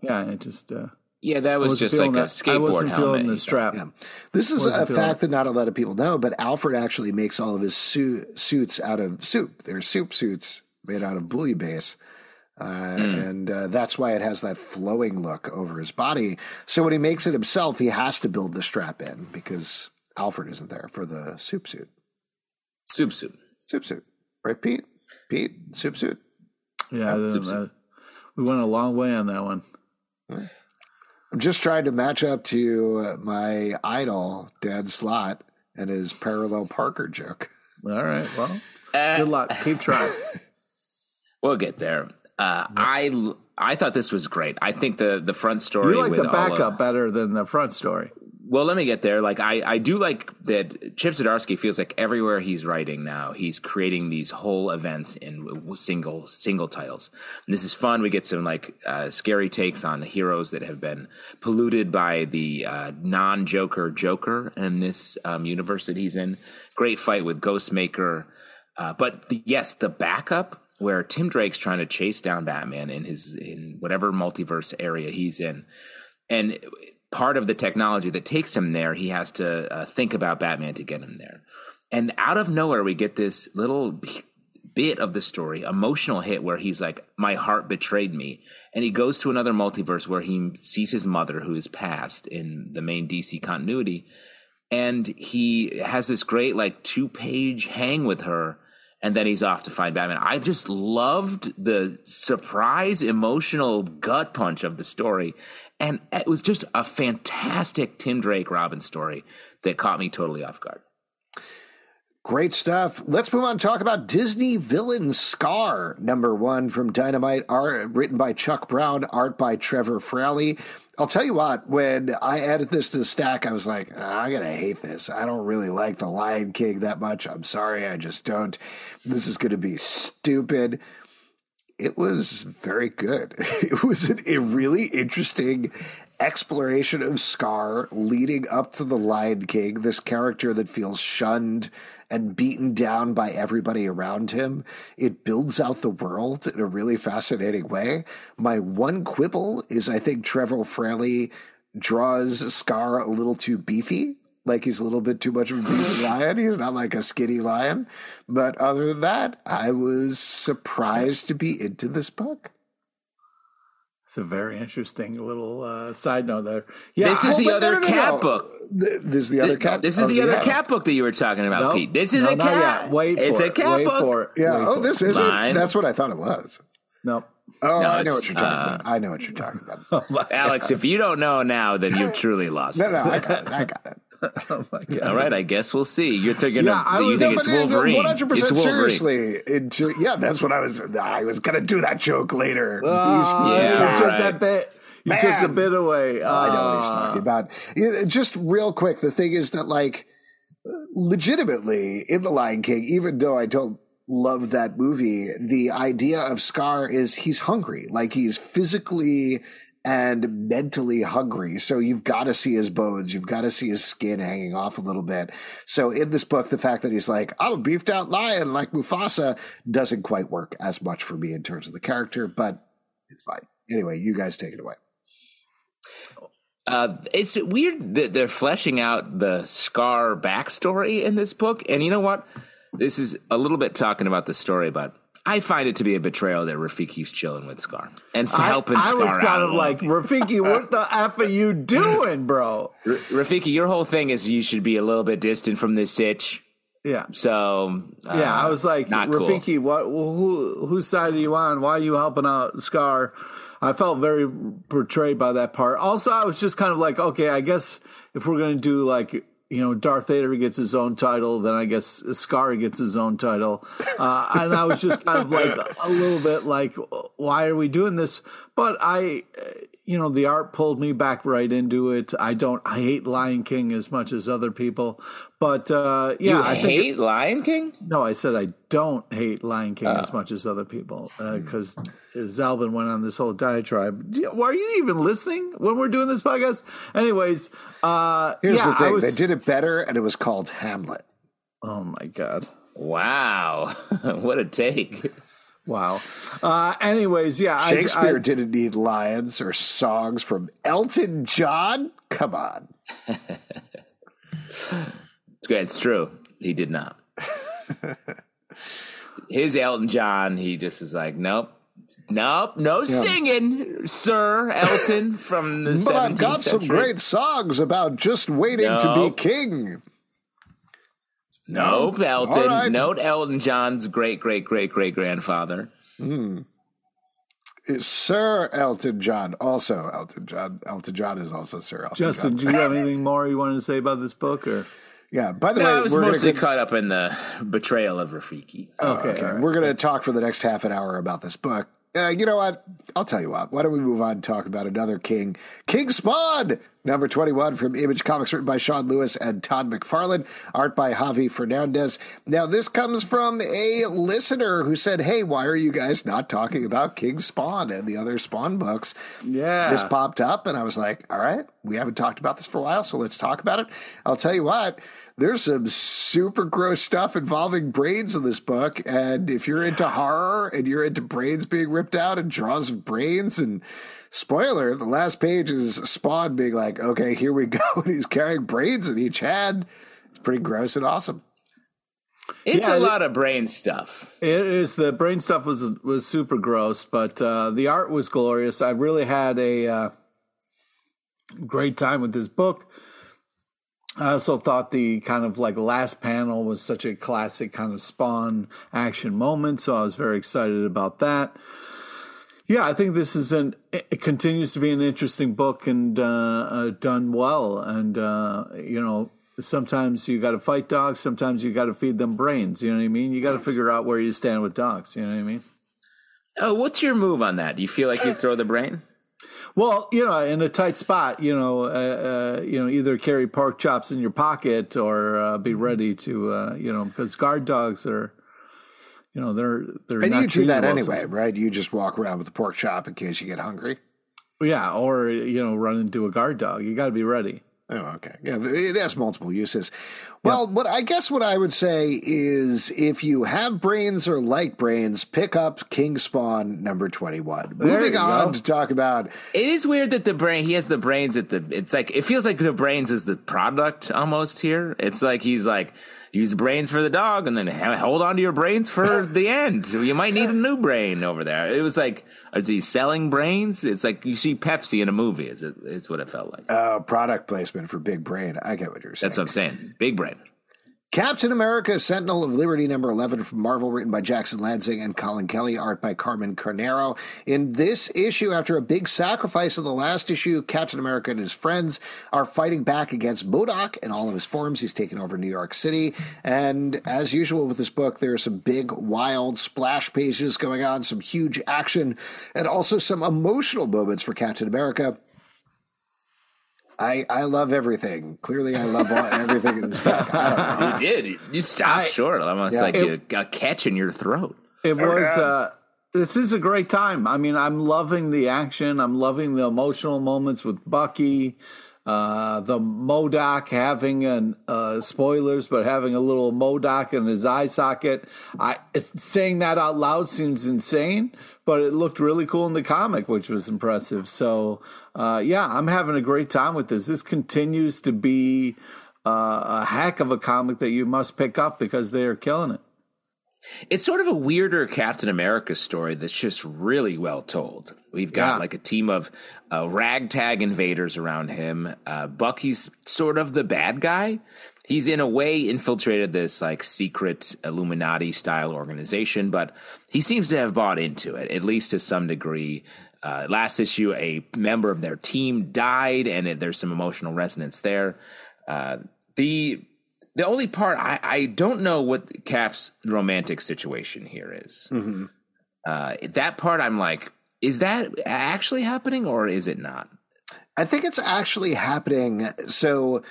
Yeah, it just. Uh, Yeah, that was just like feeling a that- I skateboard wasn't helmet. feeling the strap. Yeah. This is a feeling fact that not a lot of people know, but Alfred actually makes all of his su- suits out of soup. They're soup suits made out of bouillabaisse. Uh, Hmm. And uh, that's why it has that flowing look over his body. So when he makes it himself, he has to build the strap in because Alfred isn't there for the soup suit. Soup suit. Soup suit. Right, Pete? Pete, soup suit. yeah, I soup, know. we went a long way on that one. I'm just trying to match up to uh, my idol, Dan Slott, and his parallel Parker joke. All right, well, Uh, good luck. Keep trying. [LAUGHS] We'll get there. Uh, I I thought this was great. I think the the front story You like with the all of- backup better than the front story. well, let me get there. Like I, I do like that Chip Zdarsky feels like everywhere he's writing now, he's creating these whole events in single single titles. And this is fun. We get some like uh, scary takes on the heroes that have been polluted by the uh, non Joker Joker in this um, universe that he's in. Great fight with Ghostmaker. Uh, but the, yes, the backup where Tim Drake's trying to chase down Batman in his in whatever multiverse area he's in, and part of the technology that takes him there, he has to uh, think about Batman to get him there. And out of nowhere, we get this little bit of the story, emotional hit where he's like, "My heart betrayed me," and he goes to another multiverse where he sees his mother, who is passed in the main DC continuity, and he has this great like two page hang with her. And then he's off to find Batman. I just loved the surprise, emotional gut punch of the story. And it was just a fantastic Tim Drake Robin story that caught me totally off guard. Great stuff. Let's move on and talk about Disney villain Scar, number one from Dynamite, art written by Chuck Brown, art by Trevor Fraley. I'll tell you what, when I added this to the stack, I was like, ah, I'm going to hate this. I don't really like The Lion King that much. I'm sorry, I just don't. This is going to be stupid. It was very good. [LAUGHS] It was an, a really interesting exploration of Scar leading up to The Lion King, this character that feels shunned and beaten down by everybody around him. It builds out the world in a really fascinating way. My one quibble is I think Trevor Fraley draws Scar a little too beefy. Like he's a little bit too much of a beefy [LAUGHS] lion. He's not like a skinny lion. But other than that, I was surprised to be into this book. It's a very interesting little uh, side note there. Yeah, this is I, the other no, no, cat book. This is the other cat. This is the other cat book that you were talking about, nope. Pete. This is a cat. Wait, it's a cat Wait book. For. Yeah. Wait oh, this is it. That's what I thought it was. Nope. Oh, I know what you're talking uh, about. I know what you're talking about. [LAUGHS] oh Alex, if you don't know now, then you've truly lost. no, no, I [LAUGHS] got it. I got it. [LAUGHS] oh my God. All right, I guess we'll see. You're taking. Yeah, you think it's Wolverine? One hundred percent seriously. Into, yeah, that's what I was. I was gonna do that joke later. Uh, yeah, you took that bit. You Man. took the bit away. Uh, I know what he's ah. talking about. Just real quick, the thing is that, like, legitimately in The Lion King, even though I don't love that movie, the idea of Scar is he's hungry. Like, he's physically and mentally hungry. So you've got to see his bones. You've got to see his skin hanging off a little bit. So in this book, the fact that he's like, I'm a beefed out lion like Mufasa doesn't quite work as much for me in terms of the character, but it's fine. Anyway, you guys take it away. Uh, it's weird that they're fleshing out the Scar backstory in this book. And you know what? This is a little bit talking about the story, but I find it to be a betrayal that Rafiki's chilling with Scar and helping I, Scar I was kind of like, Rafiki, what the F are you doing, bro? R- Rafiki, your whole thing is you should be a little bit distant from this sitch. Yeah. So uh, yeah, I was like, Rafiki, cool. what? Who whose side are you on? Why are you helping out Scar? I felt very portrayed by that part. Also, I was just kind of like, okay, I guess if we're going to do like, you know, Darth Vader gets his own title, then I guess Scar gets his own title. Uh, and I was just kind of like [LAUGHS] a little bit like, why are we doing this? But I, you know, the art pulled me back right into it. I don't, I hate Lion King as much as other people, but uh, yeah, you I hate it, Lion King. No, I said I don't hate Lion King as much as other people because uh, Zalben went on this whole diatribe. Why are you even listening when we're doing this podcast? Anyways, uh, here's yeah, the thing: was, they did it better, and it was called Hamlet. Oh my god! Wow, [LAUGHS] what a take! Wow. Uh, anyways, yeah. Shakespeare I, I, didn't need lions or songs from Elton John. Come on. it's It's true. He did not. [LAUGHS] His Elton John, he just was like, nope. Nope, no yeah. singing, Sir Elton from the. but I've got century. some great songs about just waiting nope. to be king. Nope, Elton. Right. Note Elton John's great, great, great, great grandfather. Mm. Sir Elton John, also Elton John. Elton John is also Sir Elton Justin, John. do you have anything [LAUGHS] more you wanted to say about this book, or? Yeah. By the no, way, I was mostly caught up in the betrayal of Rafiki. Oh, okay. okay. Right. We're going to talk for the next half an hour about this book. Uh, you know what? I'll tell you what. Why don't we move on and talk about another king? King Spawn, number 21 from Image Comics, written by Sean Lewis and Todd McFarlane, art by Javi Fernandez. Now, this comes from a listener who said, Hey, why are you guys not talking about King Spawn and the other Spawn books? Yeah. This popped up, and I was like, All right, we haven't talked about this for a while, so let's talk about it. I'll tell you what there's some super gross stuff involving brains in this book. And if you're into horror and you're into brains being ripped out and draws of brains and spoiler, the last page is Spawn being like, okay, here we [LAUGHS] go. And he's carrying brains in each hand. It's pretty gross and awesome. It's Yeah, a lot of brain stuff. It is the brain stuff was was super gross, but uh, the art was glorious. I really had a uh, great time with this book. I also thought the kind of like last panel was such a classic kind of Spawn action moment, so I was very excited about that. Yeah, I think this is an it continues to be an interesting book and uh, uh, done well. And uh, you know, sometimes you got to fight dogs, sometimes you got to feed them brains. You know what I mean? You got to figure out where you stand with dogs. You know what I mean? Oh, what's your move on that? Do you feel like you'd throw the brain? Well, you know, in a tight spot, you know, uh, uh, you know, either carry pork chops in your pocket or uh, be ready to, uh, you know, because guard dogs are, you know, they're they're And not you do that anyway, sometimes. right? You just walk around with a pork chop in case you get hungry. Yeah, or you know, run into a guard dog. You got to be ready. Oh, okay. Yeah, it has multiple uses. Well, what I guess what I would say is if you have brains or like brains, pick up King Spawn number 21. There Moving on go. to talk about It is weird that the brain he has the brains at the it's like it feels like the brains is the product almost here. It's like he's like use brains for the dog and then ha- hold on to your brains for [LAUGHS] the end. You might need a new brain over there. It was like is he selling brains? It's like you see Pepsi in a movie. Is it it's what it felt like. uh, product placement for Big Brain. I get what you're saying. That's what I'm saying. Big brain. Captain America, Sentinel of Liberty, number 11 from Marvel, written by Jackson Lanzing and Collin Kelly, art by Carmen Carnero. In this issue, after a big sacrifice in the last issue, Captain America and his friends are fighting back against MODOK in all of his forms. He's taken over New York City. And as usual with this book, there are some big, wild splash pages going on, some huge action, and also some emotional moments for Captain America. I, I love everything. Clearly, I love all, everything in this book. I don't [LAUGHS] know. You did. You stopped short. Almost Yeah. like It- you got a catch in your throat. It was. Uh, this is a great time. I mean, I'm loving the action. I'm loving the emotional moments with Bucky. Uh, the MODOK having an uh, spoilers, but having a little MODOK in his eye socket. I it's, saying that out loud seems insane, but it looked really cool in the comic, which was impressive. So, uh, yeah, I'm having a great time with this. This continues to be uh, a heck of a comic that you must pick up because they are killing it. It's sort of a weirder Captain America story that's just really well told. We've got Yeah. like a team of uh, ragtag invaders around him. Uh, Bucky's sort of the bad guy. He's in a way infiltrated this like secret Illuminati style organization, but he seems to have bought into it, at least to some degree. Uh, last issue, a member of their team died, and it, there's some emotional resonance there. Uh, the the only part I, I don't know what Cap's romantic situation here is. Uh, that part I'm like, is that actually happening or is it not? I think it's actually happening. So,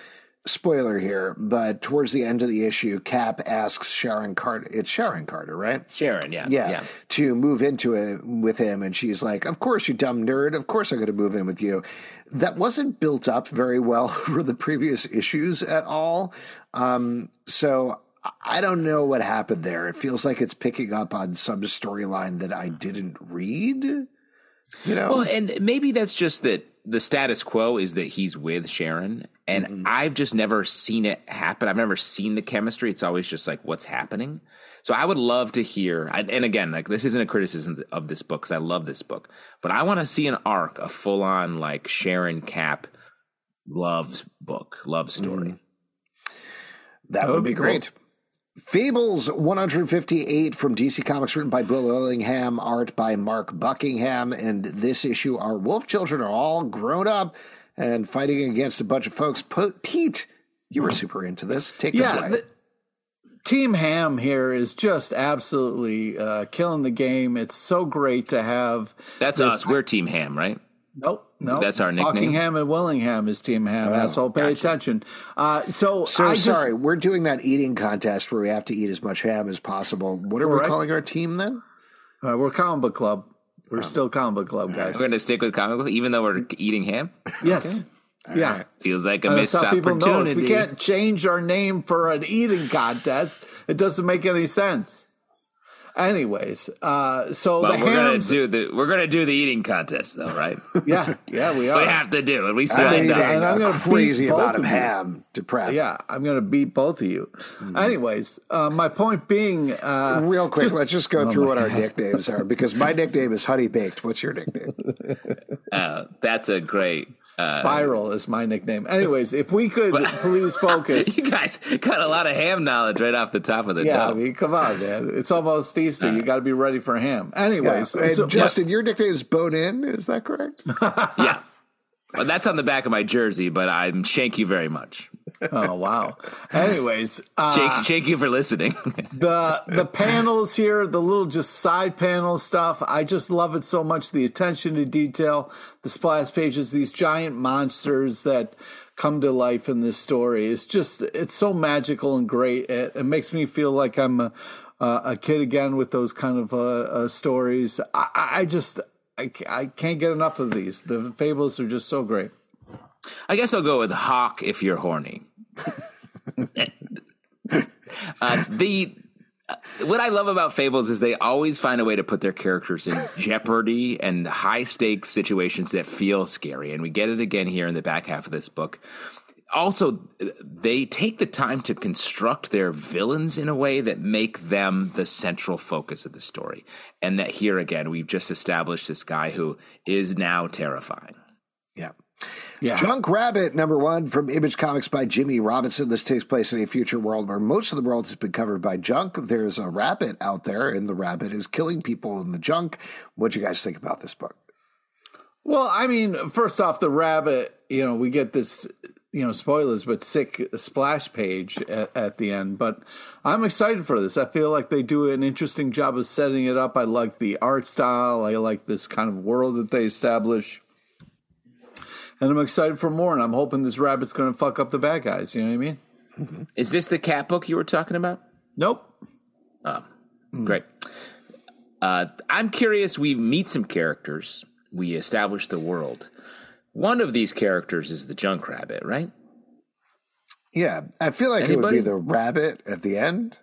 spoiler here, but towards the end of the issue, Cap asks Sharon Carter. It's Sharon Carter, right? Sharon, yeah, Yeah, yeah. to move into it with him, and she's like, "Of course, you dumb nerd. Of course, I'm going to move in with you." That wasn't built up very well [LAUGHS] for the previous issues at all. Um, so I don't know what happened there. It feels like it's picking up on some storyline that I didn't read. You know, Well, and maybe that's just that the status quo is that he's with Sharon, and mm-hmm. I've just never seen it happen. I've never seen the chemistry. It's always just like what's happening. So I would love to hear, and again, like this isn't a criticism of this book because I love this book, but I want to see an arc, a full on like Sharon Cap love book, love story. Mm. That would would be cool. great. Fables 158 from DC Comics, written by Bill Willingham, art by Mark Buckingham. And this issue, our wolf children are all grown up and fighting against a bunch of folks. Po- Pete, you were super into this. Take this Yeah, away. the- Team Ham here is just absolutely uh, killing the game. It's so great to have. That's us. We're Team Ham, right? Nope, no, That's our nickname? Buckingham and Willingham is Team Ham. Oh, asshole, pay attention. Uh, so, so I just, sorry, we're doing that eating contest where we have to eat as much ham as possible. What are we Right. calling our team then? Uh, we're comic book club. We're Oh. still comic book club guys. We're going to stick with comic book, even though we're eating ham. Yes. Yeah. Feels like a Uh, missed That's how people know opportunity. We can't change our name for an eating contest. It doesn't make any sense. Anyways, uh, so But the we're gonna do the we're gonna do the eating contest though, right? [LAUGHS] yeah, yeah, we are. we have to do it. We I'm signed up. and I'm gonna crazy beat both of of you. ham to prep. Yeah, I'm going to beat both of you. Hmm. Anyways, uh, my point being, uh, Real quick, just- let's just go through what our nicknames are because my nickname is Honey Baked. What's your nickname? [LAUGHS] Uh, that's a great. Uh, Spiral is my nickname. Anyways, if we could [LAUGHS] please focus. you guys got a lot of ham knowledge right off the top of the Yeah, I mean, come on, man. It's almost Easter. You got to be ready for ham. Anyways, And so- Justin, your nickname is Bone In. Is that correct? [LAUGHS] yeah. Well, that's on the back of my jersey, but I'm thank you very much. Oh wow. Anyways, uh, Thank, thank you for listening. [LAUGHS] the the panels here, the little just side panel stuff. I just love it so much. The attention to detail, the splash pages, these giant monsters that come to life in this story. It's just it's so magical and great. It, it makes me feel like I'm a, a kid again with those kind of uh, uh, stories. I, I I just I, I can't get enough of these. The fables are just so great. I guess I'll go with Hawk if you're horny. Uh, the uh, what I love about Fables is they always find a way to put their characters in [LAUGHS] jeopardy and high stakes situations that feel scary, and we get it again here in the back half of this book. Also, they take the time to construct their villains in a way that make them the central focus of the story, and that here again we've just established this guy who is now terrifying. Yeah. Yeah. Junk Rabbit, number one from Image Comics by Jimmie Robinson. This takes place in a future world where most of the world has been covered by junk. There's a rabbit out there, and the rabbit is killing people in the junk. What do you guys think about this book? Well, I mean, first off, the rabbit, you know, we get this, you know, spoilers, but sick splash page at, at the end. But I'm excited for this. I feel like they do an interesting job of setting it up. I like the art style. I like this kind of world that they establish. And I'm excited for more. And I'm hoping this rabbit's going to fuck up the bad guys. You know what I mean? Is this the cat book you were talking about? Nope. Great. Uh, I'm curious. We meet some characters. We establish the world. One of these characters is the Junk Rabbit, right? Yeah, I feel like it would be the rabbit at the end.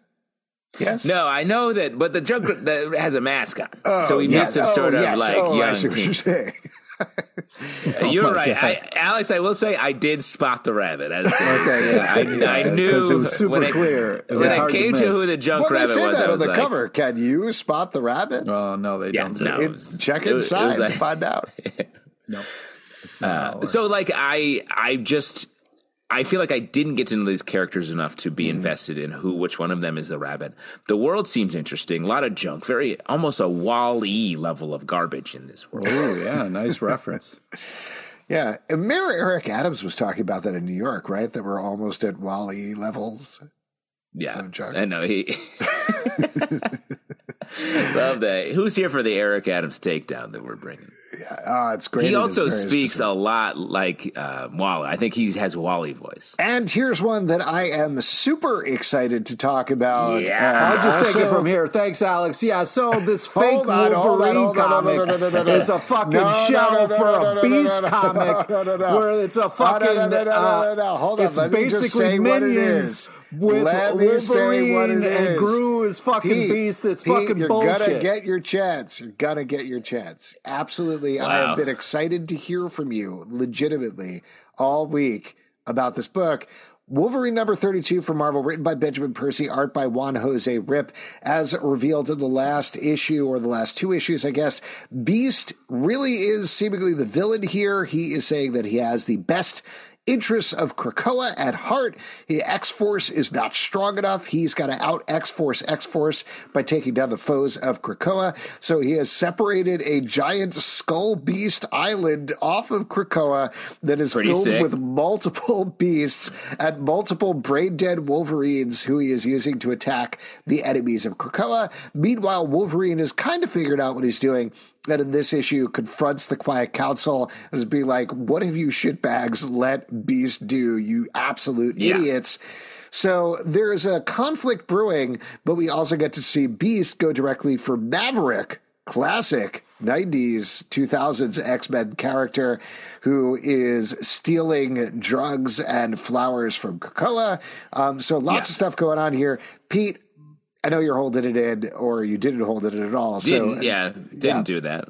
Yes. No, I know that, but the Junk that has a mask on, Oh, so we meet some Oh, sort of yes. like oh, I young see what teen. you're saying. You're my right, I, Alex. I will say I did spot the rabbit. As Okay, I, yeah, I 'cause knew it was super when it, clear. It when was it hard to came to, who the Junk Well, they Rabbit say was. that I on was the like, cover. Can you spot the rabbit? Oh, no, they Yeah, don't. no. It- it was- check it was- it inside was like- and find out. [LAUGHS] No. Uh, so like I I just I feel like I didn't get to know these characters enough to be mm-hmm. invested in who which one of them is the rabbit. The world seems interesting, a lot of junk, very almost a Wall E level of garbage in this world. Oh, yeah. Nice reference. [LAUGHS] Yeah, and Mayor Eric Adams was talking about that in New York, right? That we're almost at WALL-E levels. Yeah, Of junk. I know he. [LAUGHS] [LAUGHS] Love that. Who's here for the Eric Adams takedown that we're bringing? Yeah, oh, it's great. He also speaks specific. a lot like uh, WALL-E. I think he has WALL-E voice. And here's one that I am super excited to talk about. Yeah. and I'll just take it from here. Thanks, Alex. Yeah, so this fake Hold on, hold on, Wolverine comic is a fucking No, no, shell no, no, for no, no, a Beast no, no, comic where it's a fucking. uh. It's Let me just basically say what it minions is. With Let me say Wolverine what it and is. Gru is fucking Pete, Beast. It's Pete, fucking you're bullshit. gonna get your chance. You're gonna get your chance. Absolutely. I have been excited to hear from you legitimately all week about this book. Wolverine number 32 from Marvel, written by Benjamin Percy, art by Juan José Ryp, as revealed in the last issue, or the last two issues, I guess. Beast really is seemingly the villain here. He is saying that he has the best interests of Krakoa at heart. The X Force is not strong enough. He's got to out X Force X Force by taking down the foes of Krakoa. So he has separated a giant skull beast island off of Krakoa that is Pretty filled sick. with multiple [LAUGHS] beasts and multiple brain dead Wolverines who he is using to attack the enemies of Krakoa. Meanwhile, Wolverine has kind of figured out what he's doing that in this issue confronts the Quiet Council as being like, What have you shitbags let Beast do, you absolute Yeah. idiots? So there's a conflict brewing, but we also get to see Beast go directly for Maverick, classic 90s, 2000s X Men character who is stealing drugs and flowers from Krakoa. Um, so lots Yeah. of stuff going on here. Pete, I know you're holding it in, or you didn't hold it in at all. Didn't, so yeah, didn't yeah. do that.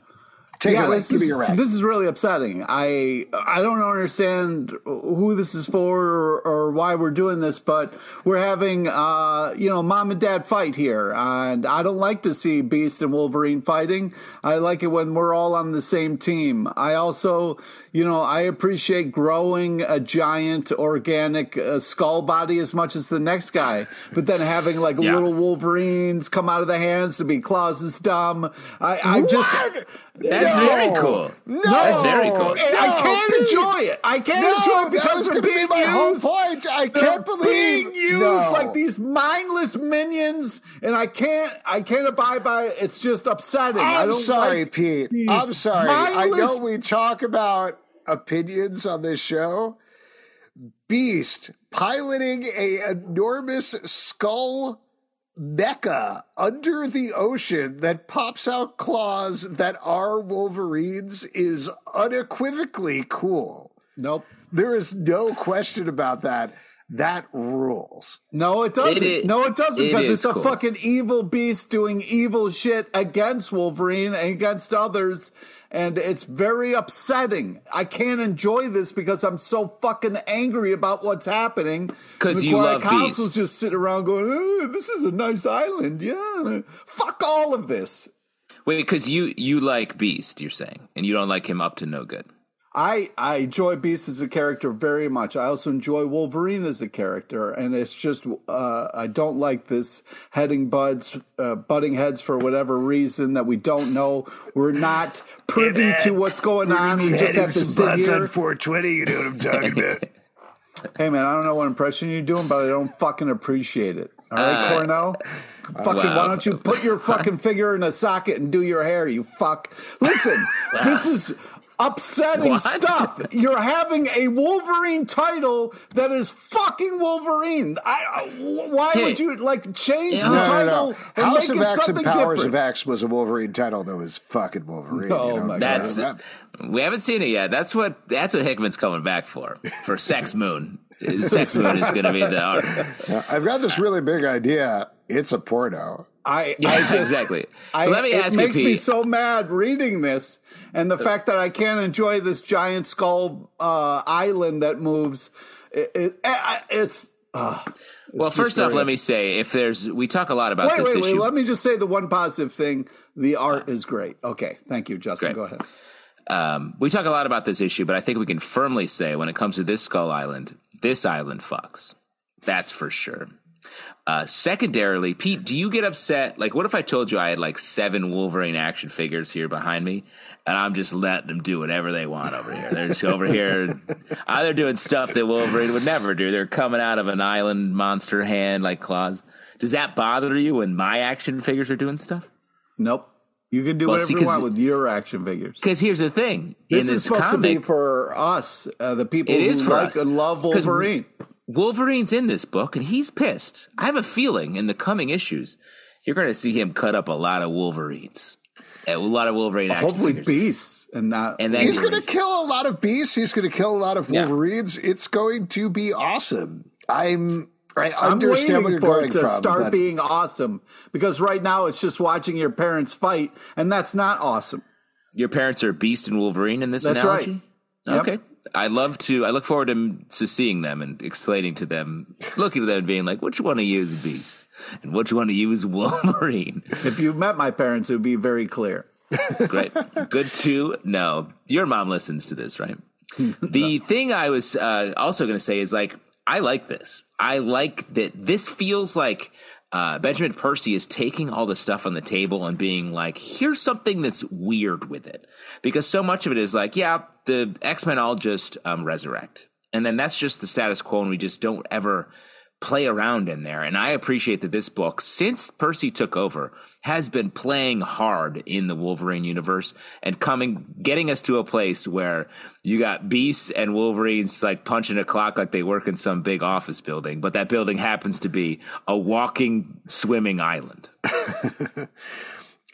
take yeah, it away. this Give is, me your rap. this is really upsetting. I I don't understand who this is for or, or why we're doing this, but we're having uh, you know mom and dad fight here, and I don't like to see Beast and Wolverine fighting. I like it when we're all on the same team. I also you know I appreciate growing a giant organic uh, skull body as much as the next guy, but then having like Yeah. little Wolverines come out of the hands to be claws is dumb. I, I just. That's No. very cool. No. That's very cool. And I can't Pete. enjoy it. I can't no, enjoy it because was they're gonna be being my whole used. point. I They're can't believe being used no. like these mindless minions, and I can't. I can't abide by it. It's just upsetting. I I'm don't sorry, like Pete. I'm sorry. I know we talk about opinions on this show. Beast piloting a enormous skull mecha under the ocean that pops out claws that are Wolverines is unequivocally cool. Nope. There is no question about that. That rules. No, it doesn't. It no, it doesn't because is it's a cool. fucking evil beast doing evil shit against Wolverine and against others. And it's very upsetting. I can't enjoy this because I'm so fucking angry about what's happening. 'Cause you love Council's Beast. just sitting around going, oh, "This is a nice island." Yeah, fuck all of this. Wait, because you you like Beast, you're saying, and you don't like him up to no good. I I enjoy Beast as a character very much. I also enjoy Wolverine as a character, and it's just uh, I don't like this heading buds, uh, butting heads for whatever reason that we don't know. We're not privy to what's going on. We just have to sit here. 420. You know what I'm talking about. [LAUGHS] [LAUGHS] Hey man, I don't know what impression you're doing, but I don't fucking appreciate it. All right, Cornell. Fucking, why don't you put your fucking [LAUGHS] figure in a socket and do your hair, you fuck? Listen, this is upsetting What? stuff. You're having a Wolverine title that is fucking Wolverine. I, I- why Hey. would you like change Yeah. the No, No, no, title no. and House make of it X and something Powers different? of X was a Wolverine title that was fucking Wolverine. Oh, you know? my That's That- we haven't seen it yet. That's what that's what Hickman's coming back for for Sex Moon. [LAUGHS] Sex Moon is going to be the art. I've got this really big idea. It's a porno. I, Yeah, I just, exactly. I, Let me it ask you, makes me so mad reading this, and the fact that I can't enjoy this giant skull uh, island that moves. It, it, I- it's. Uh, Well, first off, let me say if there's we talk a lot about Wait, this wait, wait. issue. Let me just say the one positive thing: the art is great. Okay, thank you, Justin. Great. Go ahead. Um, we talk a lot about this issue, but I think we can firmly say when it comes to this Skull Island, this island fucks. That's for sure. Uh, secondarily, Pete, do you get upset? Like, what if I told you I had like seven Wolverine action figures here behind me, and I'm just letting them do whatever they want over here? They're just over here, either doing stuff that Wolverine would never do. They're coming out of an island monster hand like claws. Does that bother you when my action figures are doing stuff? Nope. You can do Well, whatever see, you want with your action figures. Because here's the thing: This, this is supposed comic, to be for us, uh, the people It who is for like us. and love Wolverine. Wolverine's in this book and he's pissed. I have a feeling in the coming issues, you're going to see him cut up a lot of Wolverines. A lot of Wolverine action Hopefully, figures. beasts and not. And then He's going to kill a lot of beasts. He's going to kill a lot of Yeah. Wolverines. It's going to be awesome. I'm. I I'm understand what waiting you're for it to from. start but- being awesome because right now it's just watching your parents fight, and that's not awesome. your parents are Beast and Wolverine in this That's analogy? right. Yep. Okay. I love to, I look forward to, to seeing them and explaining to them, looking at them and being like, which one of you is Beast? And which one of you is Wolverine? [LAUGHS] If you met my parents, it would be very clear. Great. Good to know. Your mom listens to this, right? the [LAUGHS] thing I was uh, also going to say is like, I like this. I like that this feels like uh, Benjamin Percy is taking all the stuff on the table and being like, here's something that's weird with it. Because so much of it is like, yeah, the X Men all just um, resurrect. And then that's just the status quo, and we just don't ever play around in there. And I appreciate that this book, since Percy took over, has been playing hard in the Wolverine universe and coming, getting us to a place where you got beasts and Wolverines like punching a clock like they work in some big office building, but that building happens to be a walking, swimming island. [LAUGHS]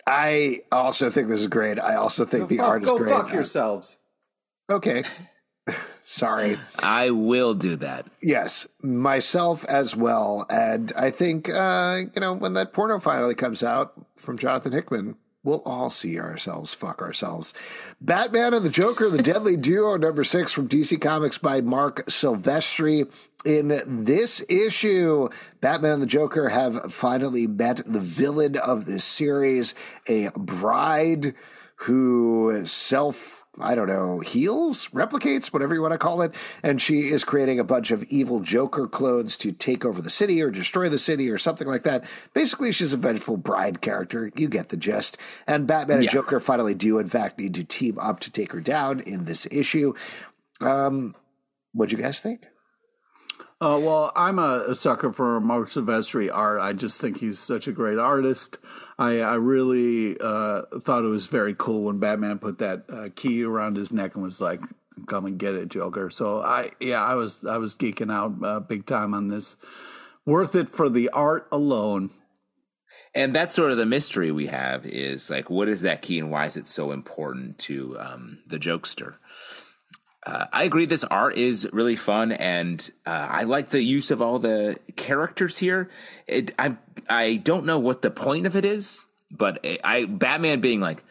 I also think this is great. I also think the Fuck- art is go great. fuck yourselves. Okay. Sorry. I will do that. Yes, myself as well. And I think, uh, you know, when that porno finally comes out from Jonathan Hickman, we'll all see ourselves fuck ourselves. Batman and the Joker, the Deadly [LAUGHS] Duo, number six from DC Comics by Marc Silvestri. In this issue, Batman and the Joker have finally met the villain of this series, a bride who self I don't know, heals, replicates, whatever you want to call it. And she is creating a bunch of evil Joker clones to take over the city or destroy the city or something like that. Basically, she's a vengeful bride character. You get the gist. And Batman and Yeah. Joker finally do, in fact, need to team up to take her down in this issue. Um, what'd you guys think? Uh, well, I'm a, sucker for Marc Silvestri art. I just think he's such a great artist. I, I really uh, thought it was very cool when Batman put that uh, key around his neck and was like, "Come and get it, Joker." So I, yeah, I was I was geeking out uh, big time on this. Worth it for the art alone. And that's sort of the mystery we have is like, what is that key and why is it so important to um, the jokester? Uh, I agree. This art is really fun, and uh, I like the use of all the characters here. It, I I don't know what the point of it is, but I Batman being like,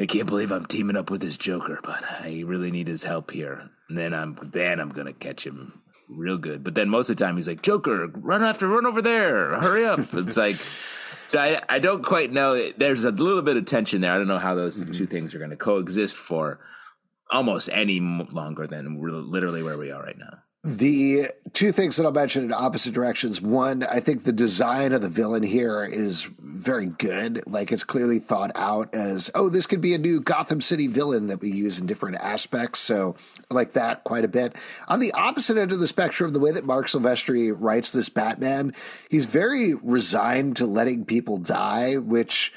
I can't believe I'm teaming up with this Joker, but I really need his help here. And then I'm then I'm gonna catch him real good. But then most of the time he's like, Joker, run after, run over there, hurry up. [LAUGHS] it's like. So I, I don't quite know. There's a little bit of tension there. I don't know how those two things are going to coexist for almost any longer than literally where we are right now. The two things that I'll mention in opposite directions. One, I think the design of the villain here is very good. Like it's clearly thought out as, oh, this could be a new Gotham City villain that we use in different aspects. So I like that quite a bit. On the opposite end of the spectrum, the way that Marc Silvestri writes this Batman, he's very resigned to letting people die, which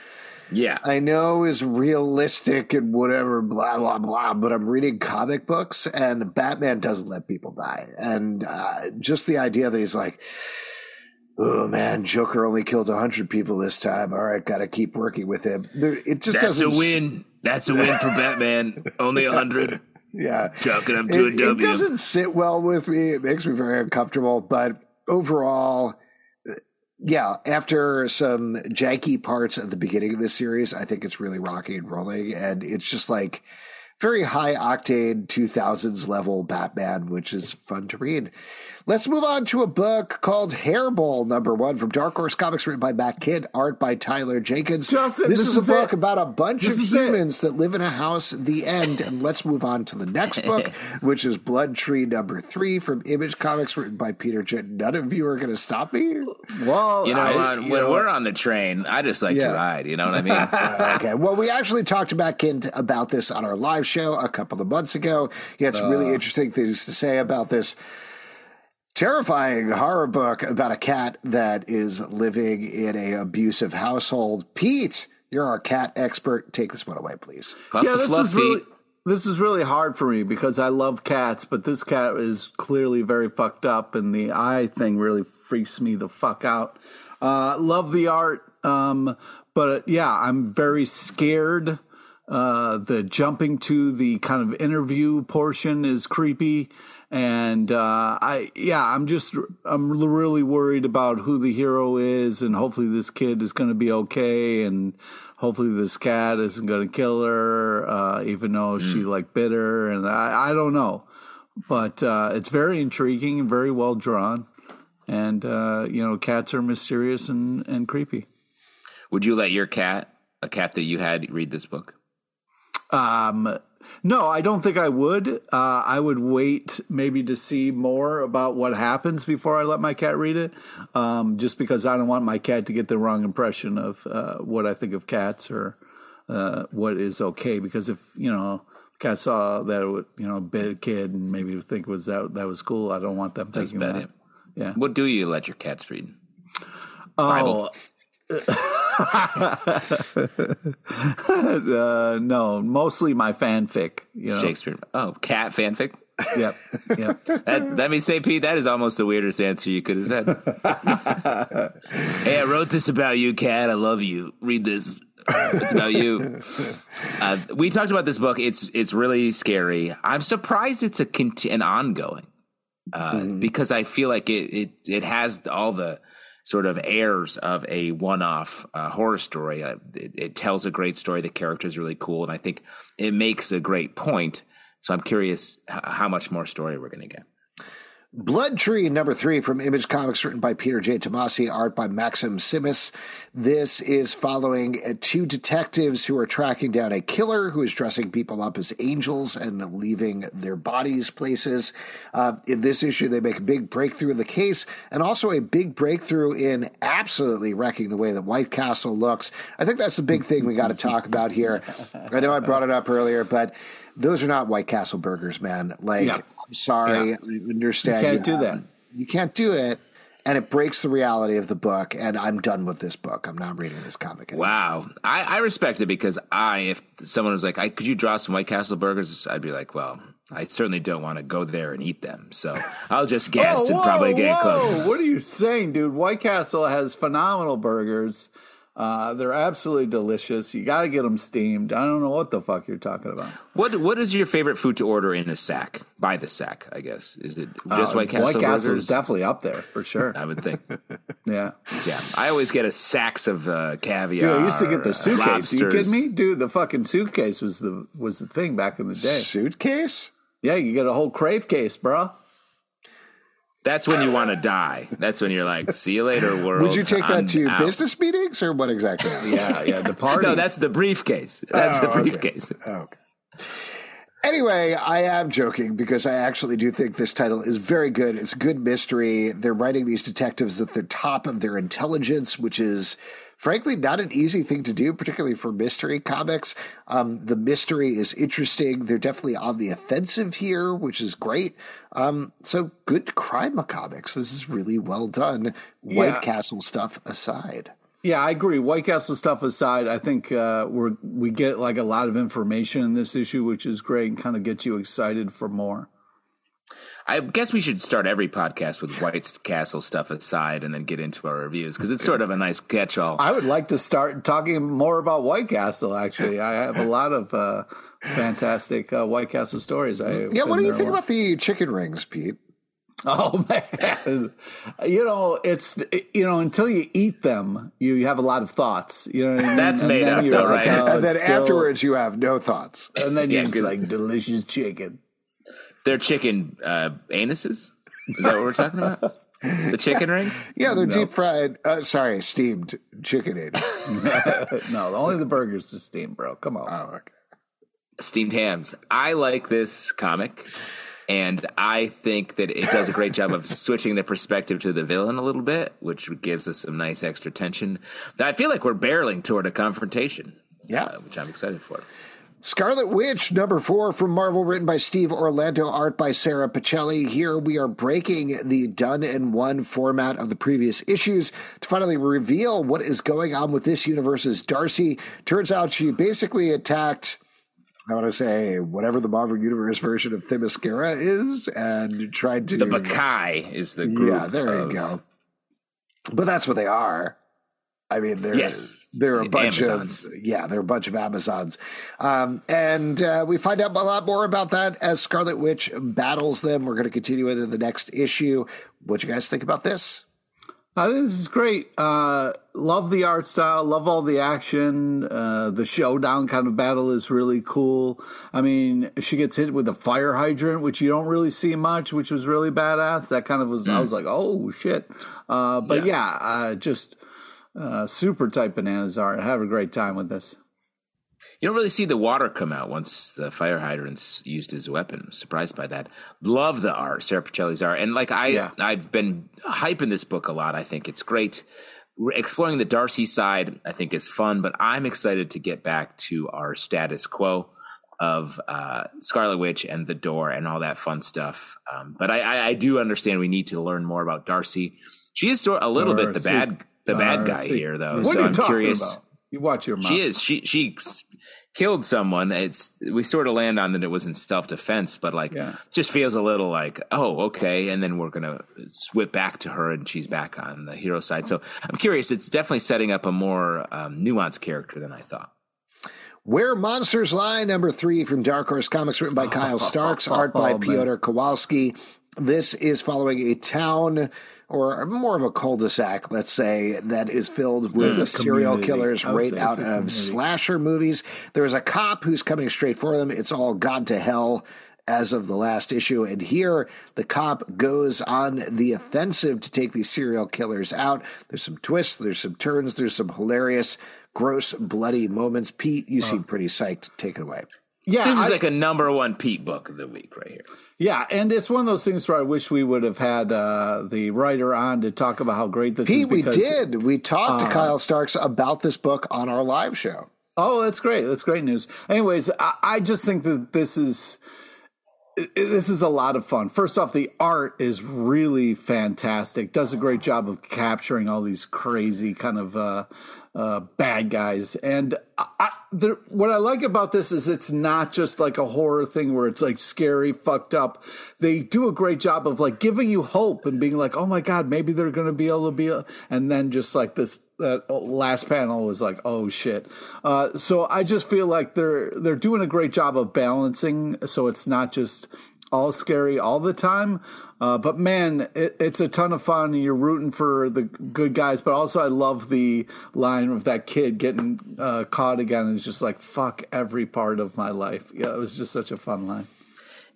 Yeah, I know is realistic and whatever, blah, blah, blah, but I'm reading comic books and Batman doesn't let people die. And uh, just the idea that he's like, oh man, Joker only killed 100 people this time. All right, got to keep working with him. It just that's doesn't. win. That's a win for Batman. [LAUGHS] Only a hundred. Yeah. Chalking up to a It, W. it doesn't sit well with me. It makes me very uncomfortable. But overall, yeah, after some janky parts at the beginning of this series, I think it's really rocking and rolling. And it's just like very high octane 2000s level Batman, which is fun to read. Let's move on to a book called Hairball, number one from Dark Horse Comics, written by Matt Kindt, art by Tyler Jenkins. Justin, this, this is, is a book it. about a bunch This of is it. humans that live in a house. The end. And let's move on to the next book, [LAUGHS] which is Blood Tree number three from Image Comics, written by Peter Jen. None of you are going to stop me. Well, You know, I- uh, you when know, we're on the train, I just like Yeah. to ride. You know what I mean? [LAUGHS] okay. Well, we actually talked to Matt Kindt about this on our live show a couple of months ago. He had some Uh. really interesting things to say about this terrifying horror book about a cat that is living in a abusive household. Pete, you're our cat expert. Take this one away, please. Puff yeah, this is really this is really hard for me because I love cats, but this cat is clearly very fucked up, and the eye thing really freaks me the fuck out. Uh, love the art, um, but yeah, I'm very scared. Uh, the jumping to the kind of interview portion is creepy. And uh, I, yeah, I'm just, I'm really worried about who the hero is, and hopefully this kid is going to be okay, and hopefully this cat isn't going to kill her, uh, even though she like bit her, and I, I don't know, but uh, it's very intriguing and very well drawn, and uh, you know, cats are mysterious and and creepy. Would you let your cat, a cat that you had, read this book? Um, no, I don't think I would. Uh, I would wait maybe to see more about what happens before I let my cat read it, um, just because I don't want my cat to get the wrong impression of uh, what I think of cats or uh, what is okay. Because if you know, cat saw that it would, you know bit a kid and maybe think was that that was cool, I don't want them That's thinking bad. that. Yeah. What do you let your cats read? Bible. [LAUGHS] uh, no, mostly my fanfic. You know. Shakespeare. Oh, cat fanfic. Yep. Yep. [LAUGHS] That, let me say, Pete, that is almost the weirdest answer you could have said. [LAUGHS] hey, I wrote this about you, cat. I love you. Read this. it's about you. Uh, we talked about this book. It's it's really scary. I'm surprised it's a cont- an ongoing uh, mm-hmm. because I feel like it it it has all the sort of airs of a one-off uh, horror story. Uh, it, it, tells a great story. The character is really cool, and I think it makes a great point. So I'm curious h- how much more story we're going to get. Blood Tree number three from Image Comics, written by Peter J. Tomasi, art by Maxim Simis. This is following two detectives who are tracking down a killer who is dressing people up as angels and leaving their bodies places. Uh, in this issue, they make a big breakthrough in the case and also a big breakthrough in absolutely wrecking the way that White Castle looks. I think that's the big thing we got to talk about here. I know I brought it up earlier, but those are not White Castle burgers, man. Like, yeah. I'm sorry, yeah. I understand. You can't do that. You can't do it. And it breaks the reality of the book, and I'm done with this book. I'm not reading this comic anymore. Wow, I, I respect it because I, if someone was like, "I could you draw some White Castle burgers?" I'd be like, "Well, I certainly don't want to go there and eat them. So I'll just [LAUGHS] oh, guess oh, and probably get close. What are you saying, dude? White Castle has phenomenal burgers. Uh, they're absolutely delicious. You got to get them steamed. I don't know what the fuck you're talking about. What What is your favorite food to order in a sack? By the sack, I guess. Is it just uh, White Castle? White Castle is definitely up there for sure. I would think. [LAUGHS] yeah, yeah. I always get a sacks of uh, caviar. Dude, I used to get the suitcase. Are you kidding me, dude? The fucking suitcase was the was the thing back in the day. Suitcase? Yeah, you get a whole crave case, bro. That's when you want to die. That's when you're like, "See you later, [LAUGHS] world." Would you take that I'm to out. business meetings or what exactly? [LAUGHS] yeah, yeah, the party. [LAUGHS] No, that's the briefcase. That's oh, the briefcase. Okay. okay. Anyway, I am joking because I actually do think this title is very good. It's good mystery. They're writing these detectives at the top of their intelligence, which is frankly not an easy thing to do, particularly for mystery comics. Um, the mystery is interesting. They're definitely on the offensive here, which is great. Um, so good crime comics. This is really well done. White yeah. Castle stuff aside. Yeah, I agree. White Castle stuff aside, I think uh, we're we get like a lot of information in this issue, which is great and kind of gets you excited for more. I guess we should start every podcast with White Castle stuff aside and then get into our reviews because it's sort of a nice catch-all. I would like to start talking more about White Castle. Actually, I have a lot of uh, fantastic uh, White Castle stories. I yeah. What do you think about the chicken rings, Pete? Oh [LAUGHS] man, you know it's you know until you eat them, you have a lot of thoughts. You know, I mean? that's and made up, though, like, right? Oh, and then still, afterwards, you have no thoughts. And then you're yeah, like delicious chicken. They're chicken uh, anuses. Is that what we're talking about? The chicken rings? Yeah, they're no. deep fried. Uh, sorry, steamed chicken anuses. [LAUGHS] no, only the burgers are steamed, bro. Come on. Oh, okay. Steamed hams. I like this comic, and I think that it does a great job of switching the perspective to the villain a little bit, which gives us some nice extra tension. I feel like we're barreling toward a confrontation. Yeah, uh, which I'm excited for. Scarlet Witch, number four from Marvel, written by Steve Orlando, art by Sara Pichelli. Here we are breaking the done in one format of the previous issues to finally reveal what is going on with this universe's Darcy. Turns out she basically attacked. I want to say whatever the Marvel Universe version of Themyscira is, and tried to. The Bakai is the group. Yeah, there of... you go. But that's what they are. I mean, there, yes, there are a bunch Amazons. of yeah, there are a bunch of Amazons, um, and uh, we find out a lot more about that as Scarlet Witch battles them. We're going to continue into the next issue. What you guys think about this? Uh, this is great. Uh, love the art style. Love all the action. Uh, the showdown kind of battle is really cool. I mean, she gets hit with a fire hydrant, which you don't really see much, which was really badass. That kind of was. Mm. I was like, oh shit. Uh, but yeah, yeah uh, just uh, super tight bananas are. Have a great time with this. You don't really see the water come out once the fire hydrant's used as a weapon. surprised by that. Love the art, Sara Pichelli's art, and like I, yeah. I've been hyping this book a lot. I think it's great. We're Exploring the Darcy side, I think is fun, but I'm excited to get back to our status quo of uh, Scarlet Witch and the Door and all that fun stuff. Um, but I, I, I, do understand we need to learn more about Darcy. She is sort a little Darcy. bit the bad the bad guy here, though. What so are you I'm talking curious. About? You watch your mouth. She is. She she killed someone. It's we sort of land on that it was in self defense, but like yeah. just feels a little like oh okay, and then we're gonna swip back to her and she's back on the hero side. So I'm curious. It's definitely setting up a more um, nuanced character than I thought. Where Monsters Lie, number three from Dark Horse Comics, written by Kyle [LAUGHS] Starks, art by Oh, man. Kowalski. This is following a town or more of a cul-de-sac, let's say, that is filled with It's a serial community. killers right say out of community. slasher movies. There's a cop who's coming straight for them. It's all gone to hell as of the last issue. And here, the cop goes on the offensive to take these serial killers out. There's some twists, there's some turns, there's some hilarious, gross, bloody moments. Pete, you seem pretty psyched. Take it away. Yeah, This is I- like a number one Pete book of the week right here. Yeah, and it's one of those things where I wish we would have had uh, the writer on to talk about how great this is. Pete, we did. We talked Uh, to Kyle Starks about this book on our live show. Oh, that's great. That's great news. Anyways, I, I just think that this is this is a lot of fun. First off, the art is really fantastic. Does a great job of capturing all these crazy kind of uh, uh, bad guys. And I, what I like about this is it's not just like a horror thing where it's like scary, fucked up. They do a great job of like giving you hope and being like, oh my god, maybe they're going to be able to be, a, and then just like this that last panel was like, oh shit. Uh, so I just feel like they're they're doing a great job of balancing, so it's not just all scary all the time. Uh, but man, it, it's a ton of fun. You're rooting for the good guys, but also I love the line of that kid getting uh, caught again. And it's just like fuck every part of my life. Yeah, it was just such a fun line.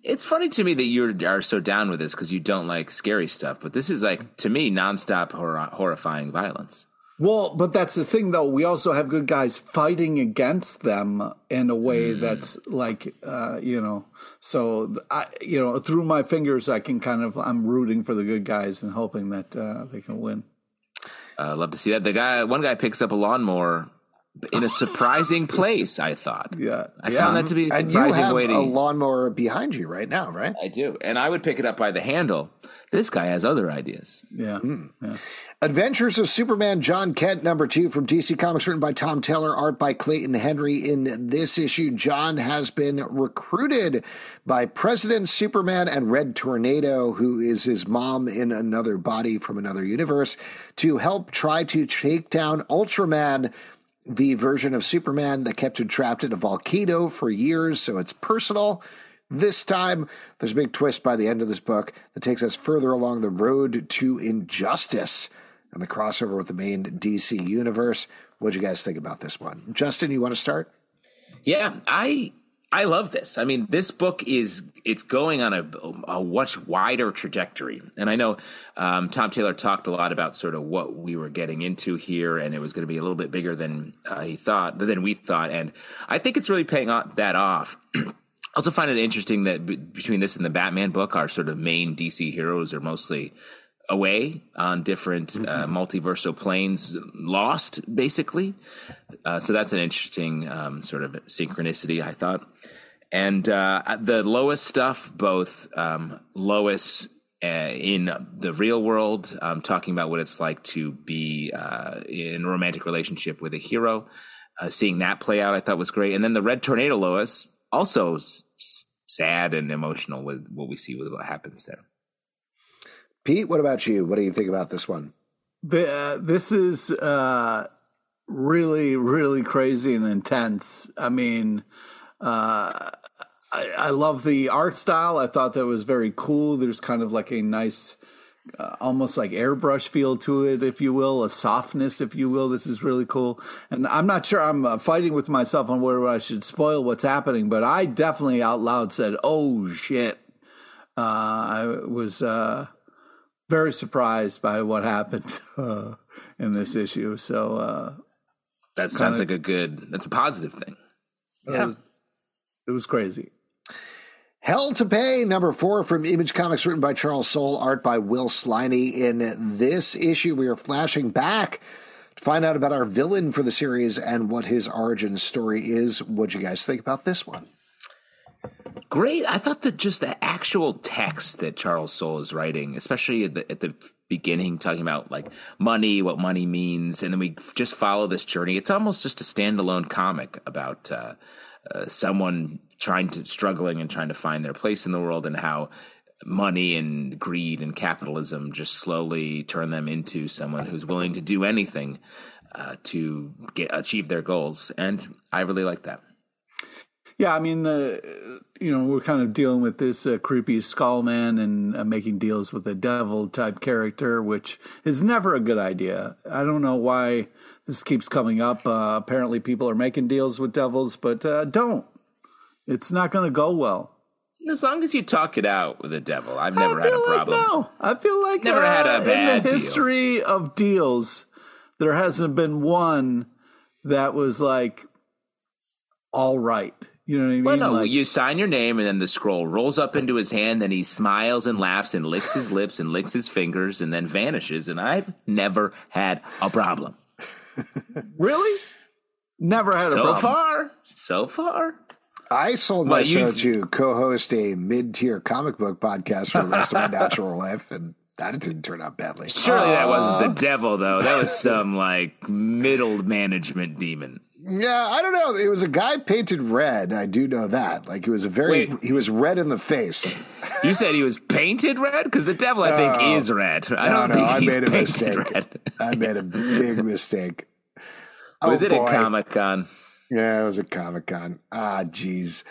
It's funny to me that you are so down with this because you don't like scary stuff, but this is like to me nonstop hor- horrifying violence. Well, but that's the thing, though. We also have good guys fighting against them in a way that's like, uh, you know. So, I, you know, through my fingers, I can kind of I'm rooting for the good guys and hoping that uh, they can win. Uh, love to see that. The guy, one guy picks up a lawnmower in a surprising place. I thought. Yeah, I yeah. found that to be a And you surprising have way to. a lawnmower behind you right now, right? I do, and I would pick it up by the handle. This guy has other ideas. yeah, hmm. yeah. Adventures of Superman Jon Kent, number two from DC Comics, written by Tom Taylor, art by Clayton Henry. In this issue, John has been recruited by President Superman and Red Tornado, who is his mom in another body from another universe, to help try to take down Ultraman, the version of Superman that kept him trapped in a volcano for years. So it's personal. This time, there's a big twist by the end of this book that takes us further along the road to injustice and the crossover with the main DC universe. What'd you guys think about this one? Justin, you want to start? Yeah, I I love this. I mean, this book is it's going on a, a much wider trajectory, and I know um, Tom Taylor talked a lot about sort of what we were getting into here, and it was going to be a little bit bigger than uh, he thought, than we thought, and I think it's really paying that off. [CLEARS THROAT] I also find it interesting that b- between this and the Batman book, our sort of main DC heroes are mostly away on different uh, multiversal planes, lost basically. Uh, so that's an interesting um, sort of synchronicity, I thought. And uh, the Lois stuff, both um, Lois uh, in the real world, um, talking about what it's like to be uh, in a romantic relationship with a hero, uh, seeing that play out, I thought was great. And then the Red Tornado Lois, also s- sad and emotional with what we see with what happens there. Pete, what about you? What do you think about this one? The, uh, this is uh, really, really crazy and intense. I mean, uh, I, I love the art style. I thought that was very cool. There's kind of like a nice, uh, almost like airbrush feel to it, if you will, a softness, if you will. This is really cool. And I'm not sure I'm uh, fighting with myself on whether I should spoil what's happening, but I definitely out loud said, "Oh shit!" Uh, I was. Very surprised by what happened uh, in this issue. So uh, That sounds like a good, that's a positive thing. Yeah. it was crazy. Hell to Pay, number four from Image Comics, written by Charles Soule, art by Will Sliney. In this issue, we are flashing back to find out about our villain for the series and what his origin story is. What'd you guys think about this one? Great. I thought that just the actual text that Charles Soule is writing, especially at the, at the beginning, talking about like money, what money means, and then we just follow this journey. It's almost just a standalone comic about uh, uh, someone trying to struggling and trying to find their place in the world, and how money and greed and capitalism just slowly turn them into someone who's willing to do anything uh, to get achieve their goals. And I really like that. Yeah, I mean, the you know, we're kind of dealing with this uh, creepy skull man and uh, making deals with a devil type character, which is never a good idea. I don't know why this keeps coming up. Uh, apparently, people are making deals with devils, but uh, don't. It's not going to go well. As long as you talk it out with the devil, I've never had a problem. Like, no, I feel like never had a bad in the history deal. of deals. There hasn't been one that was like all right. You know what I mean? Well, no, like, you sign your name, and then the scroll rolls up into his hand, then he smiles and laughs and licks his lips and licks his fingers, and then vanishes. And I've never had a problem. [LAUGHS] really? Never had so a problem. So far, so far. I sold my show to co-host a mid-tier comic book podcast for the rest of my [LAUGHS] natural life, and that didn't turn out badly. Surely that wasn't the devil, though. That was some like middle management demon. Yeah, I don't know. It was a guy painted red. I do know that. Like he was a very Wait. he was red in the face. You said he was painted red because the devil, I think, is red. I don't no, think I made a mistake. red. I made a big mistake. [LAUGHS] was oh, it boy. at Comic Con? Yeah, it was at Comic Con. Ah, jeez.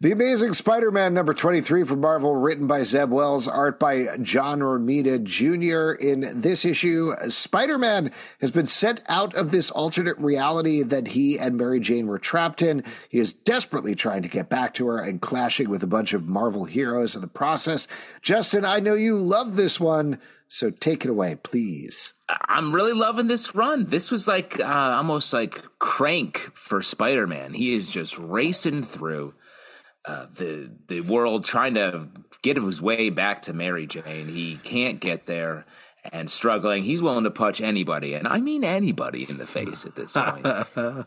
The Amazing Spider Man number 23 from Marvel, written by Zeb Wells, art by John Romita Jr. In this issue, Spider Man has been sent out of this alternate reality that he and Mary Jane were trapped in. He is desperately trying to get back to her and clashing with a bunch of Marvel heroes in the process. Justin, I know you love this one, so take it away, please. I'm really loving this run. This was like uh, almost like crank for Spider Man. He is just racing through uh, the the world, trying to get his way back to Mary Jane. He can't get there and struggling. He's willing to punch anybody, and I mean anybody, in the face at this point. [LAUGHS] um,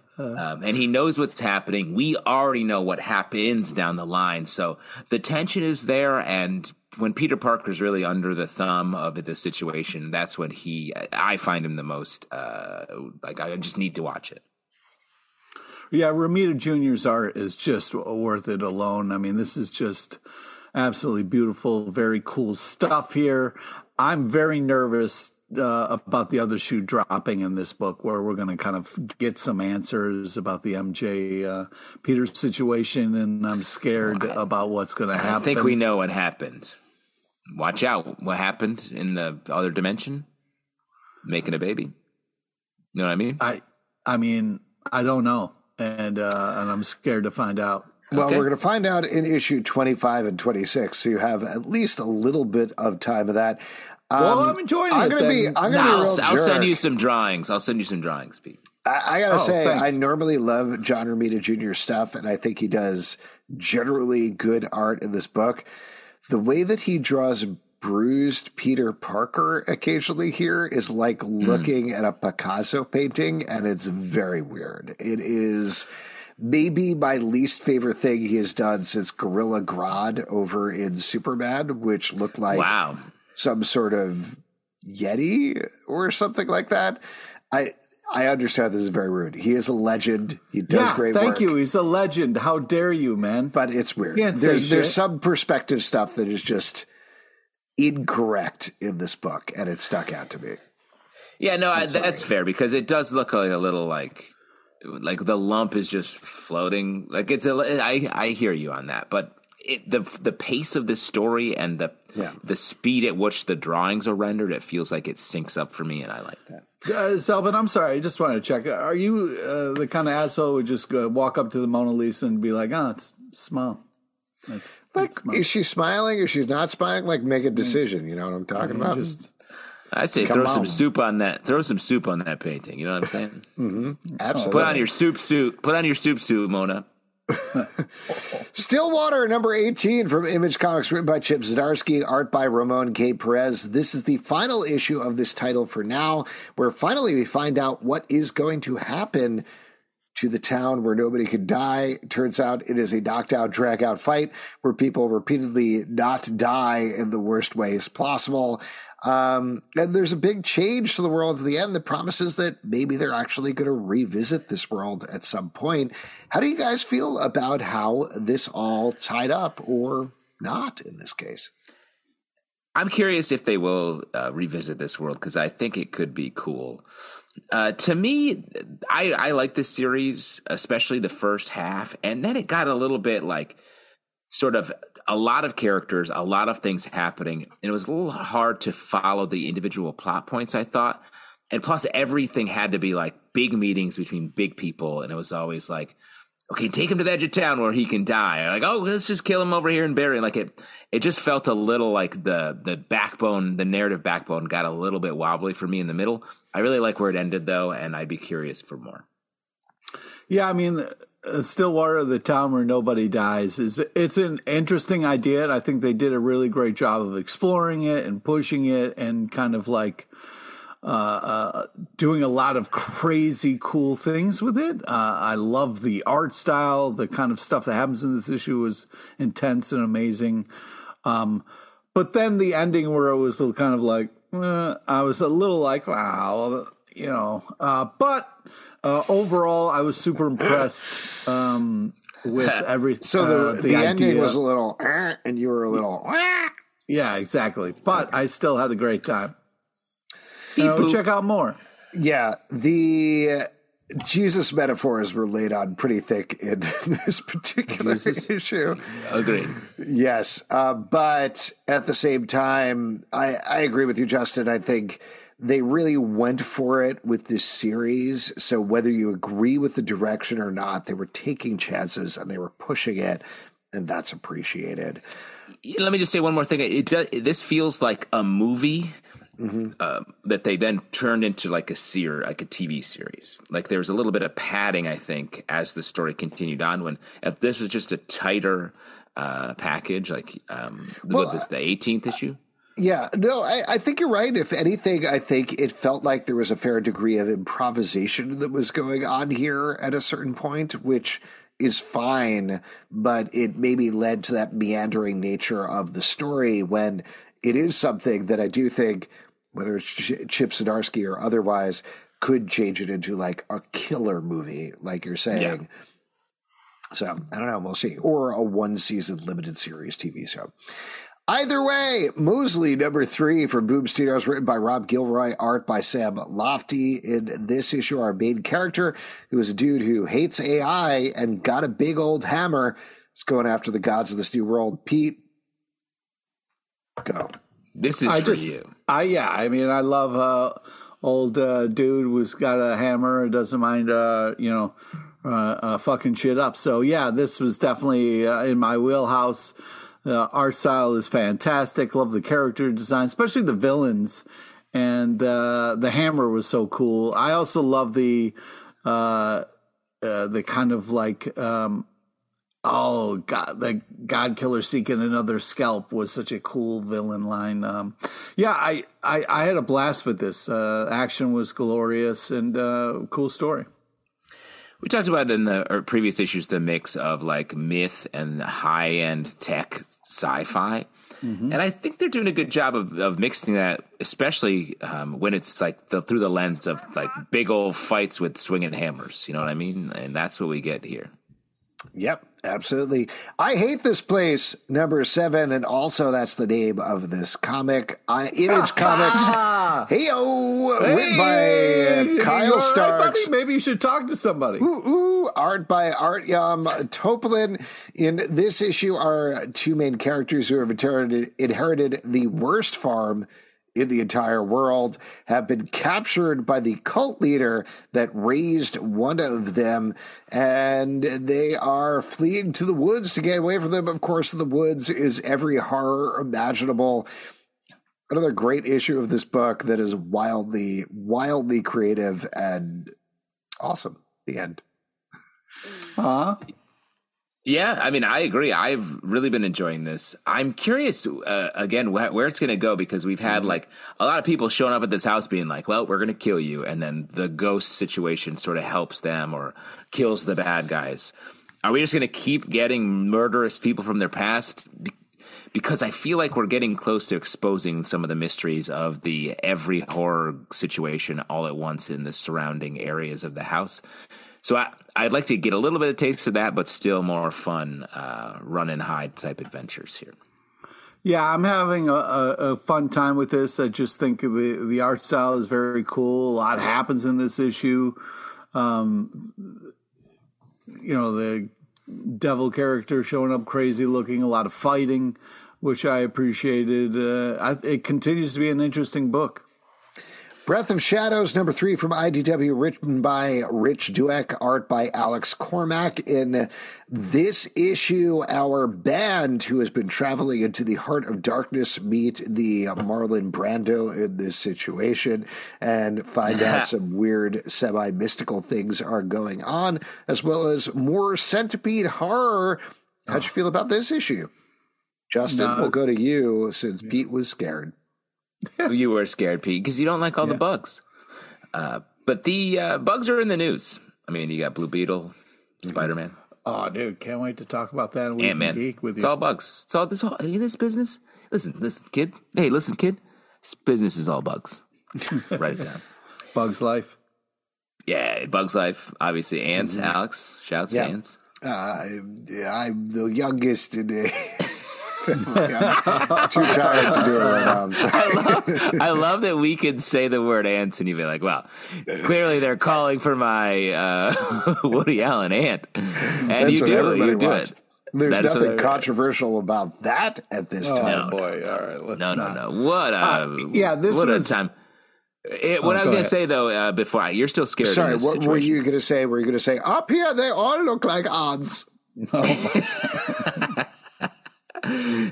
and he knows what's happening. We already know what happens down the line, so the tension is there. And when Peter Parker's really under the thumb of the situation, that's when he I find him the most uh, like I just need to watch it. Yeah, Romita Jr.'s art is just worth it alone. I mean, this is just absolutely beautiful, very cool stuff here. I'm very nervous uh, about the other shoe dropping in this book, where we're going to kind of get some answers about the MJ uh, Peters situation, and I'm scared Well, I- about what's going to happen. I think we know what happened. Watch out! What happened in the other dimension? Making a baby. You know what I mean? I, I mean, I don't know, and uh, and I'm scared to find out. Well, Okay. we're going to find out in issue 25 and 26, so you have at least a little bit of time of that. Um, Well, I'm enjoying it. I'm it gonna be. I'm No, gonna be a I'll, real I'll send you some drawings. I'll send you some drawings, Pete. I, I gotta Oh, say, thanks. I normally love John Romita Jr. stuff, and I think he does generally good art in this book. The way that he draws bruised Peter Parker occasionally here is like Hmm. looking at a Picasso painting, and it's very weird. It is maybe my least favorite thing he has done since Gorilla Grodd over in Superman, which looked like Wow. some sort of yeti or something like that. I I understand this is very rude. He is a legend. He does yeah, great thank work. you. He's a legend. How dare you, man? But it's weird. Can't say There's there's some perspective stuff that is just incorrect in this book, and it stuck out to me. Yeah, no, I, that's fair because it does look like a little like like the lump is just floating. Like it's a. I I hear you on that, but it, the the pace of this story and the Yeah. the speed at which the drawings are rendered, it feels like it syncs up for me, and I like that. Uh, Selvin, I'm sorry. I just wanted to check. Are you uh, the kind of asshole who would just go, walk up to the Mona Lisa and be like, "Oh, it's small." That's Like, that's smile. is she smiling or she's not smiling? Like, make a decision. You know what I'm talking about? Just I say throw on. some soup on that. Throw some soup on that painting. You know what I'm saying? mm-hmm. Absolutely. Put on your soup suit. Put on your soup suit, Mona. [LAUGHS] Stillwater, number 18 from Image Comics, written by Chip Zdarsky, art by Ramon K. Perez. This is the final issue of this title for now, where finally we find out what is going to happen to the town where nobody could die. Turns out it is a knocked out, drag out fight where people repeatedly not die in the worst ways possible. Um, and there's a big change to the world at the end that promises that maybe they're actually going to revisit this world at some point. How do you guys feel about how this all tied up or not in this case? I'm curious if they will uh, revisit this world because I think it could be cool. Uh, to me, I, I like this series, especially the first half, and then it got a little bit like sort of a lot of characters, a lot of things happening, and it was a little hard to follow the individual plot points. I thought, and plus everything had to be like big meetings between big people, and it was always like, okay, take him to the edge of town where he can die. Like, oh, let's just kill him over here and bury him. Like it, it just felt a little like the the backbone, the narrative backbone got a little bit wobbly for me in the middle. I really like where it ended though, and I'd be curious for more. Yeah, I mean, Stillwater, the town where nobody dies, is it's an interesting idea, and I think they did a really great job of exploring it and pushing it, and kind of like uh, uh, doing a lot of crazy cool things with it. Uh, I love the art style, the kind of stuff that happens in this issue is intense and amazing. Um, but then the ending where it was kind of like, eh, I was a little like, wow, you know, uh, but uh, overall, I was super impressed um, with [LAUGHS] everything. So the, the, the ending was a little, and you were a little. Yeah, exactly. But I still had a great time. Uh, check out more. Yeah, the Jesus metaphors were laid on pretty thick in [LAUGHS] this particular Jesus. issue. Agreed. Yes, uh, but at the same time, I, I agree with you, Justin. I think they really went for it with this series. So whether you agree with the direction or not, they were taking chances and they were pushing it, and that's appreciated. Let me just say one more thing. It does, this feels like a movie mm-hmm. uh, that they then turned into like a seer, like a TV series. Like there was a little bit of padding, I think, as the story continued on. When if this was just a tighter uh, package, like um, well, what this the 18th issue. Yeah, no, I, I, think you're right. If anything, I think it felt like there was a fair degree of improvisation that was going on here at a certain point, which is fine, but it maybe led to that meandering nature of the story when it is something that I do think whether it's Chip Zdarsky or otherwise, could change it into like a killer movie, like you're saying. Yeah. So I don't know. We'll see. Or a one season limited series TV show. Either way, Mosely number three from Boom Studios, written by Rob Gilroy, art by Sam Lofti. In this issue, our main character, who is a dude who hates AI and got a big old hammer, is going after the gods of this new world. Pete, go. This is I for just, you. I yeah. I mean, I love uh, old uh, dude who's got a hammer and doesn't mind uh, you know uh, uh, fucking shit up. So yeah, this was definitely uh, in my wheelhouse. The art style is fantastic. Love the character design, especially the villains. And the hammer was so cool. I also love the the kind of like um, Oh God, the God Killer seeking another scalp was such a cool villain line. Um, yeah, I, I, I had a blast with this. Uh, action was glorious and uh, cool story. We talked about in the previous issues the mix of like myth and high end tech sci-fi. Mm-hmm. And I think they're doing a good job of, of mixing that, especially um, when it's like the, through the lens of like big old fights with swinging hammers. You know what I mean? And that's what we get here. Yep, absolutely. I hate this place, number seven, and also that's the name of this comic. I, Image [LAUGHS] Comics. Hey-o, hey, written by uh, Kyle Starks. Maybe you should talk to somebody. Ooh, ooh, art by Artyom Topilin. In this issue are two main characters who have inherited, inherited the worst farm in the entire world have been captured by the cult leader that raised one of them, and they are fleeing to the woods to get away from them. Of course, the woods is every horror imaginable. Another great issue of this book that is wildly, wildly creative and awesome. The end. Huh? Yeah, I mean, I agree. I've really been enjoying this. I'm curious uh, again wh- where it's going to go because we've had mm-hmm. like a lot of people showing up at this house being like, "Well, we're going to kill you," and then the ghost situation sort of helps them or kills the bad guys. Are we just going to keep getting murderous people from their past? Because I feel like we're getting close to exposing some of the mysteries of the every horror situation all at once in the surrounding areas of the house. So I, I'd like to get a little bit of taste of that, but still more fun uh, run and hide type adventures here. Yeah, I'm having a, a, a, fun time with this. I just think the the art style is very cool. A lot happens in this issue. Um, you know, the devil character showing up crazy looking, a lot of fighting, which I appreciated. Uh, I, it continues to be an interesting book. Breath of Shadows, number three from IDW, written by Rich Douek, art by Alex Cormack. In this issue, our band, who has been traveling into the heart of darkness, meet the Marlon Brando in this situation and find out [LAUGHS] some weird, semi mystical things are going on, as well as more centipede horror. How'd you oh. feel about this issue? Justin, no. we'll go to you since Pete was scared. You were scared, Pete, because you don't like all yeah. the bugs. Uh, but the uh, bugs are in the news. I mean, you got Blue Beetle, Spider Man. Oh, dude, can't wait to talk about that. Ant Man. Geek with you. It's all bugs. It's all this. All in this business. Listen, listen, kid. Hey, listen, kid. This business is all bugs. [LAUGHS] Write it down. Bugs life. Yeah, Bugs life. Obviously, ants. Mm-hmm. Alex, shouts yeah. ants. Uh, I'm the youngest [LAUGHS] today. too tired to do it right now. I'm sorry. I love, I love that we can say the word ants and you'd be like, well, clearly they're calling for my uh, [LAUGHS] Woody Allen ant. And That's you do it. You do wants. it. There's That's nothing controversial about that at this oh, time. boy, all right, let's no, not. no, no. What a uh, yeah, this what was, a time. It, what oh, I was going to say though, uh, before I, you're still scared. Sorry, what situation. were you going to say? Were you going to say up here they all look like ants? [LAUGHS] Oh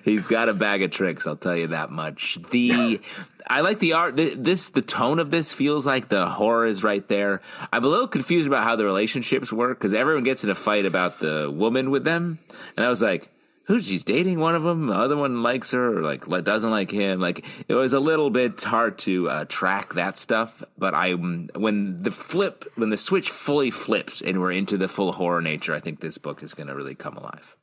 He's got a bag of tricks, I'll tell you that much. The I like the art. This the tone of this feels like the horror is right there. I'm a little confused about how the relationships work because everyone gets in a fight about the woman with them, and I was like, "Who's she's dating? One of them, the other one likes her, or like doesn't like him." Like it was a little bit hard to uh, track that stuff. But I, when the flip, when the switch fully flips and we're into the full horror nature, I think this book is going to really come alive.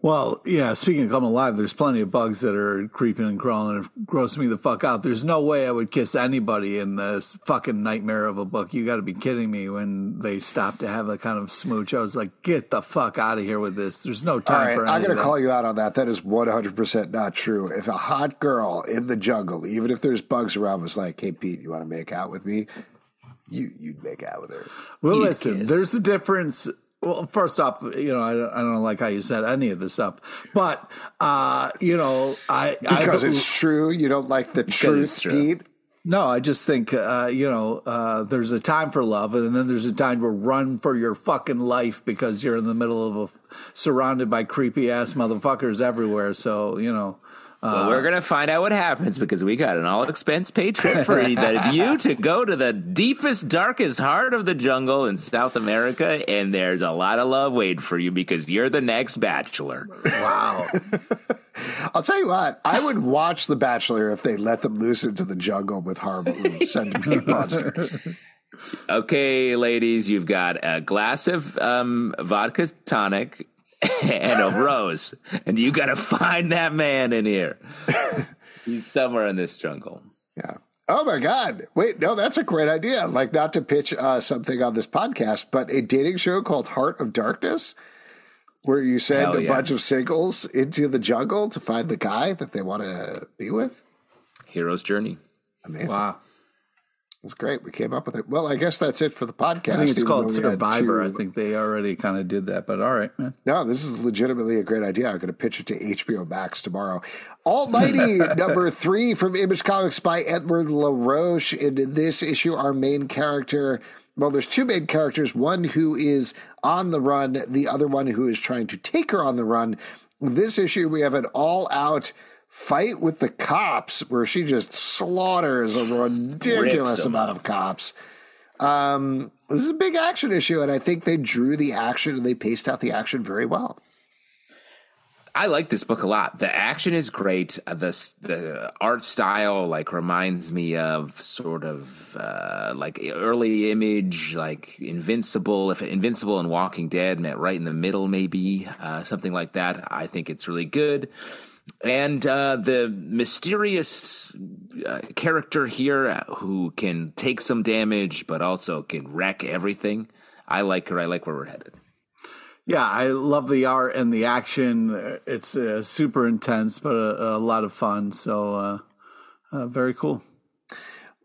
Well, yeah, speaking of coming alive, there's plenty of bugs that are creeping and crawling and grossing me the fuck out. There's no way I would kiss anybody in this fucking nightmare of a book. You got to be kidding me when they stopped to have a kind of smooch. I was like, get the fuck out of here with this. There's no time for I'm going to call you out on that. That is 100% not true. If a hot girl in the jungle, even if there's bugs around, was like, hey, Pete, you want to make out with me? You, you'd make out with her. Well, you'd listen, kiss. there's a difference well, first off, you know, I don't, I don't like how you said any of this stuff, but uh, you know, I because I, it's true. You don't like the truth, Pete. No, I just think uh, you know, uh, there's a time for love, and then there's a time to run for your fucking life because you're in the middle of a surrounded by creepy ass motherfuckers everywhere. So you know, well, we're gonna find out what happens because we got an all expense paid trip for [LAUGHS] you to go to the deepest, darkest heart of the jungle in South America, and there's a lot of love waiting for you because you're the next bachelor. Wow. [LAUGHS] I'll tell you what, I would watch The Bachelor if they let them loose into the jungle with horrible centipede monsters. [LAUGHS] Okay, ladies, you've got a glass of um, vodka tonic [LAUGHS] and a rose, and you got to find that man in here. [LAUGHS] He's somewhere in this jungle. Yeah. Oh my God! Wait, no, that's a great idea. Like not to pitch uh, something on this podcast, but a dating show called Heart of Darkness, where you send a bunch of singles into the jungle to find the guy that they want to be with. Hero's journey. Amazing. Wow. That's great. We came up with it. Well, I guess that's it for the podcast. I think it's called Survivor. I think they already kind of did that, but all right, man. No, this is legitimately a great idea. I'm going to pitch it to HBO Max tomorrow. Almighty [LAUGHS] number three from Image Comics by Edward LaRoche. In this issue, our main character. Well, there's two main characters. One who is on the run, the other one who is trying to take her on the run. In this issue, we have an all out fight with the cops where she just slaughters a ridiculous amount of cops. Um, this is a big action issue, and I think they drew the action and they paced out the action very well. I like this book a lot. The action is great. Uh, the the art style like reminds me of sort of uh, like early image, like Invincible. If Invincible and Walking Dead met right in the middle, maybe uh, something like that. I think it's really good and uh, the mysterious uh, character here who can take some damage but also can wreck everything. I like her. I like where we're headed. Yeah, I love the art and the action. It's uh, super intense, but a, a, lot of fun. So, uh, uh, very cool.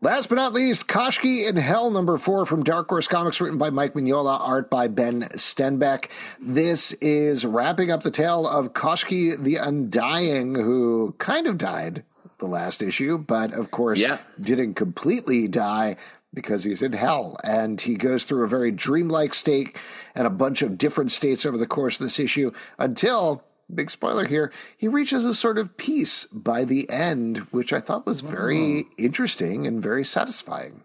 Last but not least, Koshki in Hell, number four from Dark Horse Comics, written by Mike Mignola, art by Ben Stenbeck. This is wrapping up the tale of Koshki the Undying, who kind of died the last issue, but of course yeah. didn't completely die because he's in hell and he goes through a very dreamlike state and a bunch of different states over the course of this issue until big spoiler here, he reaches a sort of peace by the end, which I thought was very interesting and very satisfying.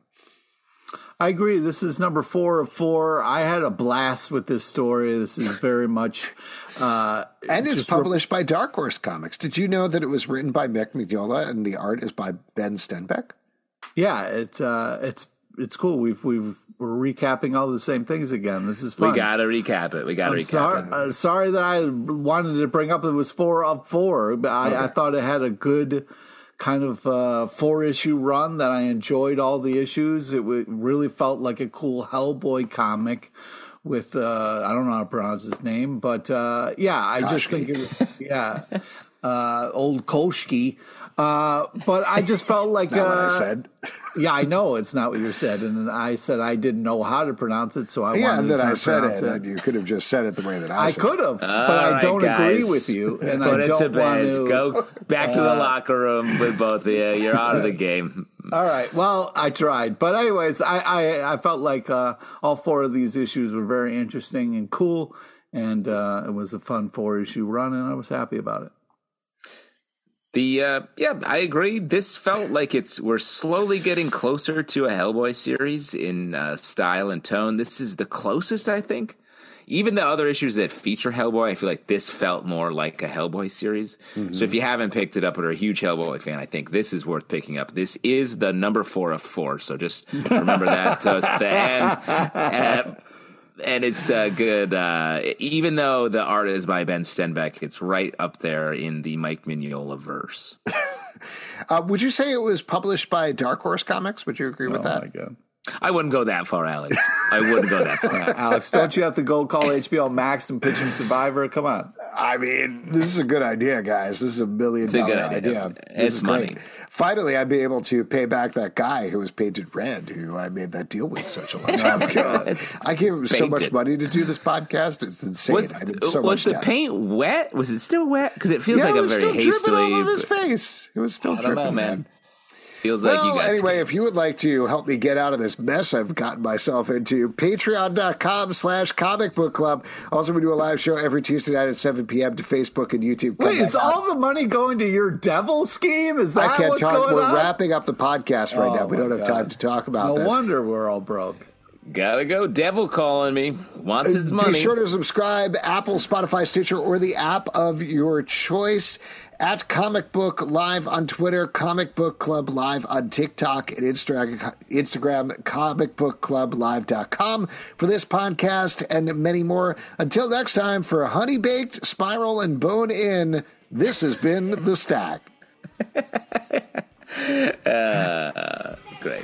I agree. This is number four of four. I had a blast with this story. This is very much. Uh, and it's published re- by Dark Horse Comics. Did you know that it was written by Mick Mignola and the art is by Ben Stenbeck? Yeah, it, uh, it's it's cool. We've we've we're recapping all the same things again. This is fun. We got to recap it. We got to recap sorry, it. Uh, sorry that I wanted to bring up it was four of four. But I, okay. I thought it had a good kind of uh, four issue run that I enjoyed all the issues. It w- really felt like a cool Hellboy comic with uh, I don't know how to pronounce his name, but uh, yeah, I just think it, yeah, [LAUGHS] uh, old Koshki. Uh, but I just felt like uh, I said. yeah, I know it's not what you said, and I said I didn't know how to pronounce it, so I yeah, wanted and then I said it, it. And you could have just said it the way that I. Said. I could have, but I don't agree with you, [LAUGHS] and Put I don't to bed. want to go back to the uh, locker room with both of you. You're out of the game. All right. Well, I tried, but anyways, I I, I felt like uh, all four of these issues were very interesting and cool, and uh, it was a fun four issue run, and I was happy about it. The uh, yeah, I agree. This felt like it's we're slowly getting closer to a Hellboy series in uh, style and tone. This is the closest, I think. Even the other issues that feature Hellboy, I feel like this felt more like a Hellboy series. Mm-hmm. So if you haven't picked it up or are a huge Hellboy fan, I think this is worth picking up. This is the number four of four, so just remember that to the end. [LAUGHS] And it's uh, good. Uh, even though the art is by Ben Stenbeck, it's right up there in the Mike Mignola verse. [LAUGHS] uh, would you say it was published by Dark Horse Comics? Would you agree with oh that? My God. I wouldn't go that far, Alex. I wouldn't go that far. [LAUGHS] Uh, Alex, don't you have to go call HBO Max and pitch him Survivor? Come on. I mean, this is a good idea, guys. This is a million it's dollar a idea. idea. This it's money. Great. Finally, I'd be able to pay back that guy who was painted red, who I made that deal with such a long time [LAUGHS] oh, ago. I gave him so much money to do this podcast. It's insane. Was, I did so uh, was much the paint wet? Was it still wet? Because it feels yeah, like a very hastily. Dripping off of his face. It was still dripping, know, man. Feels well, like you got anyway, scared. if you would like to help me get out of this mess I've gotten myself into, patreon.com slash comic book club. Also, we do a live show every Tuesday night at 7 p.m. to Facebook and YouTube. Come Wait, is all the money going to your devil scheme? Is that I can't what's talk. going We're on? wrapping up the podcast right oh, now. We don't have God. time to talk about no this. No wonder we're all broke. Gotta go. Devil calling me. Wants uh, his money. Be sure to subscribe, Apple, Spotify, Stitcher, or the app of your choice at Comic Book Live on Twitter, Comic Book Club Live on TikTok and Instagram, Instagram comicbookclublive.com for this podcast and many more. Until next time, for Honey Baked, Spiral, and Bone In, this has been The Stack. [LAUGHS] uh, great.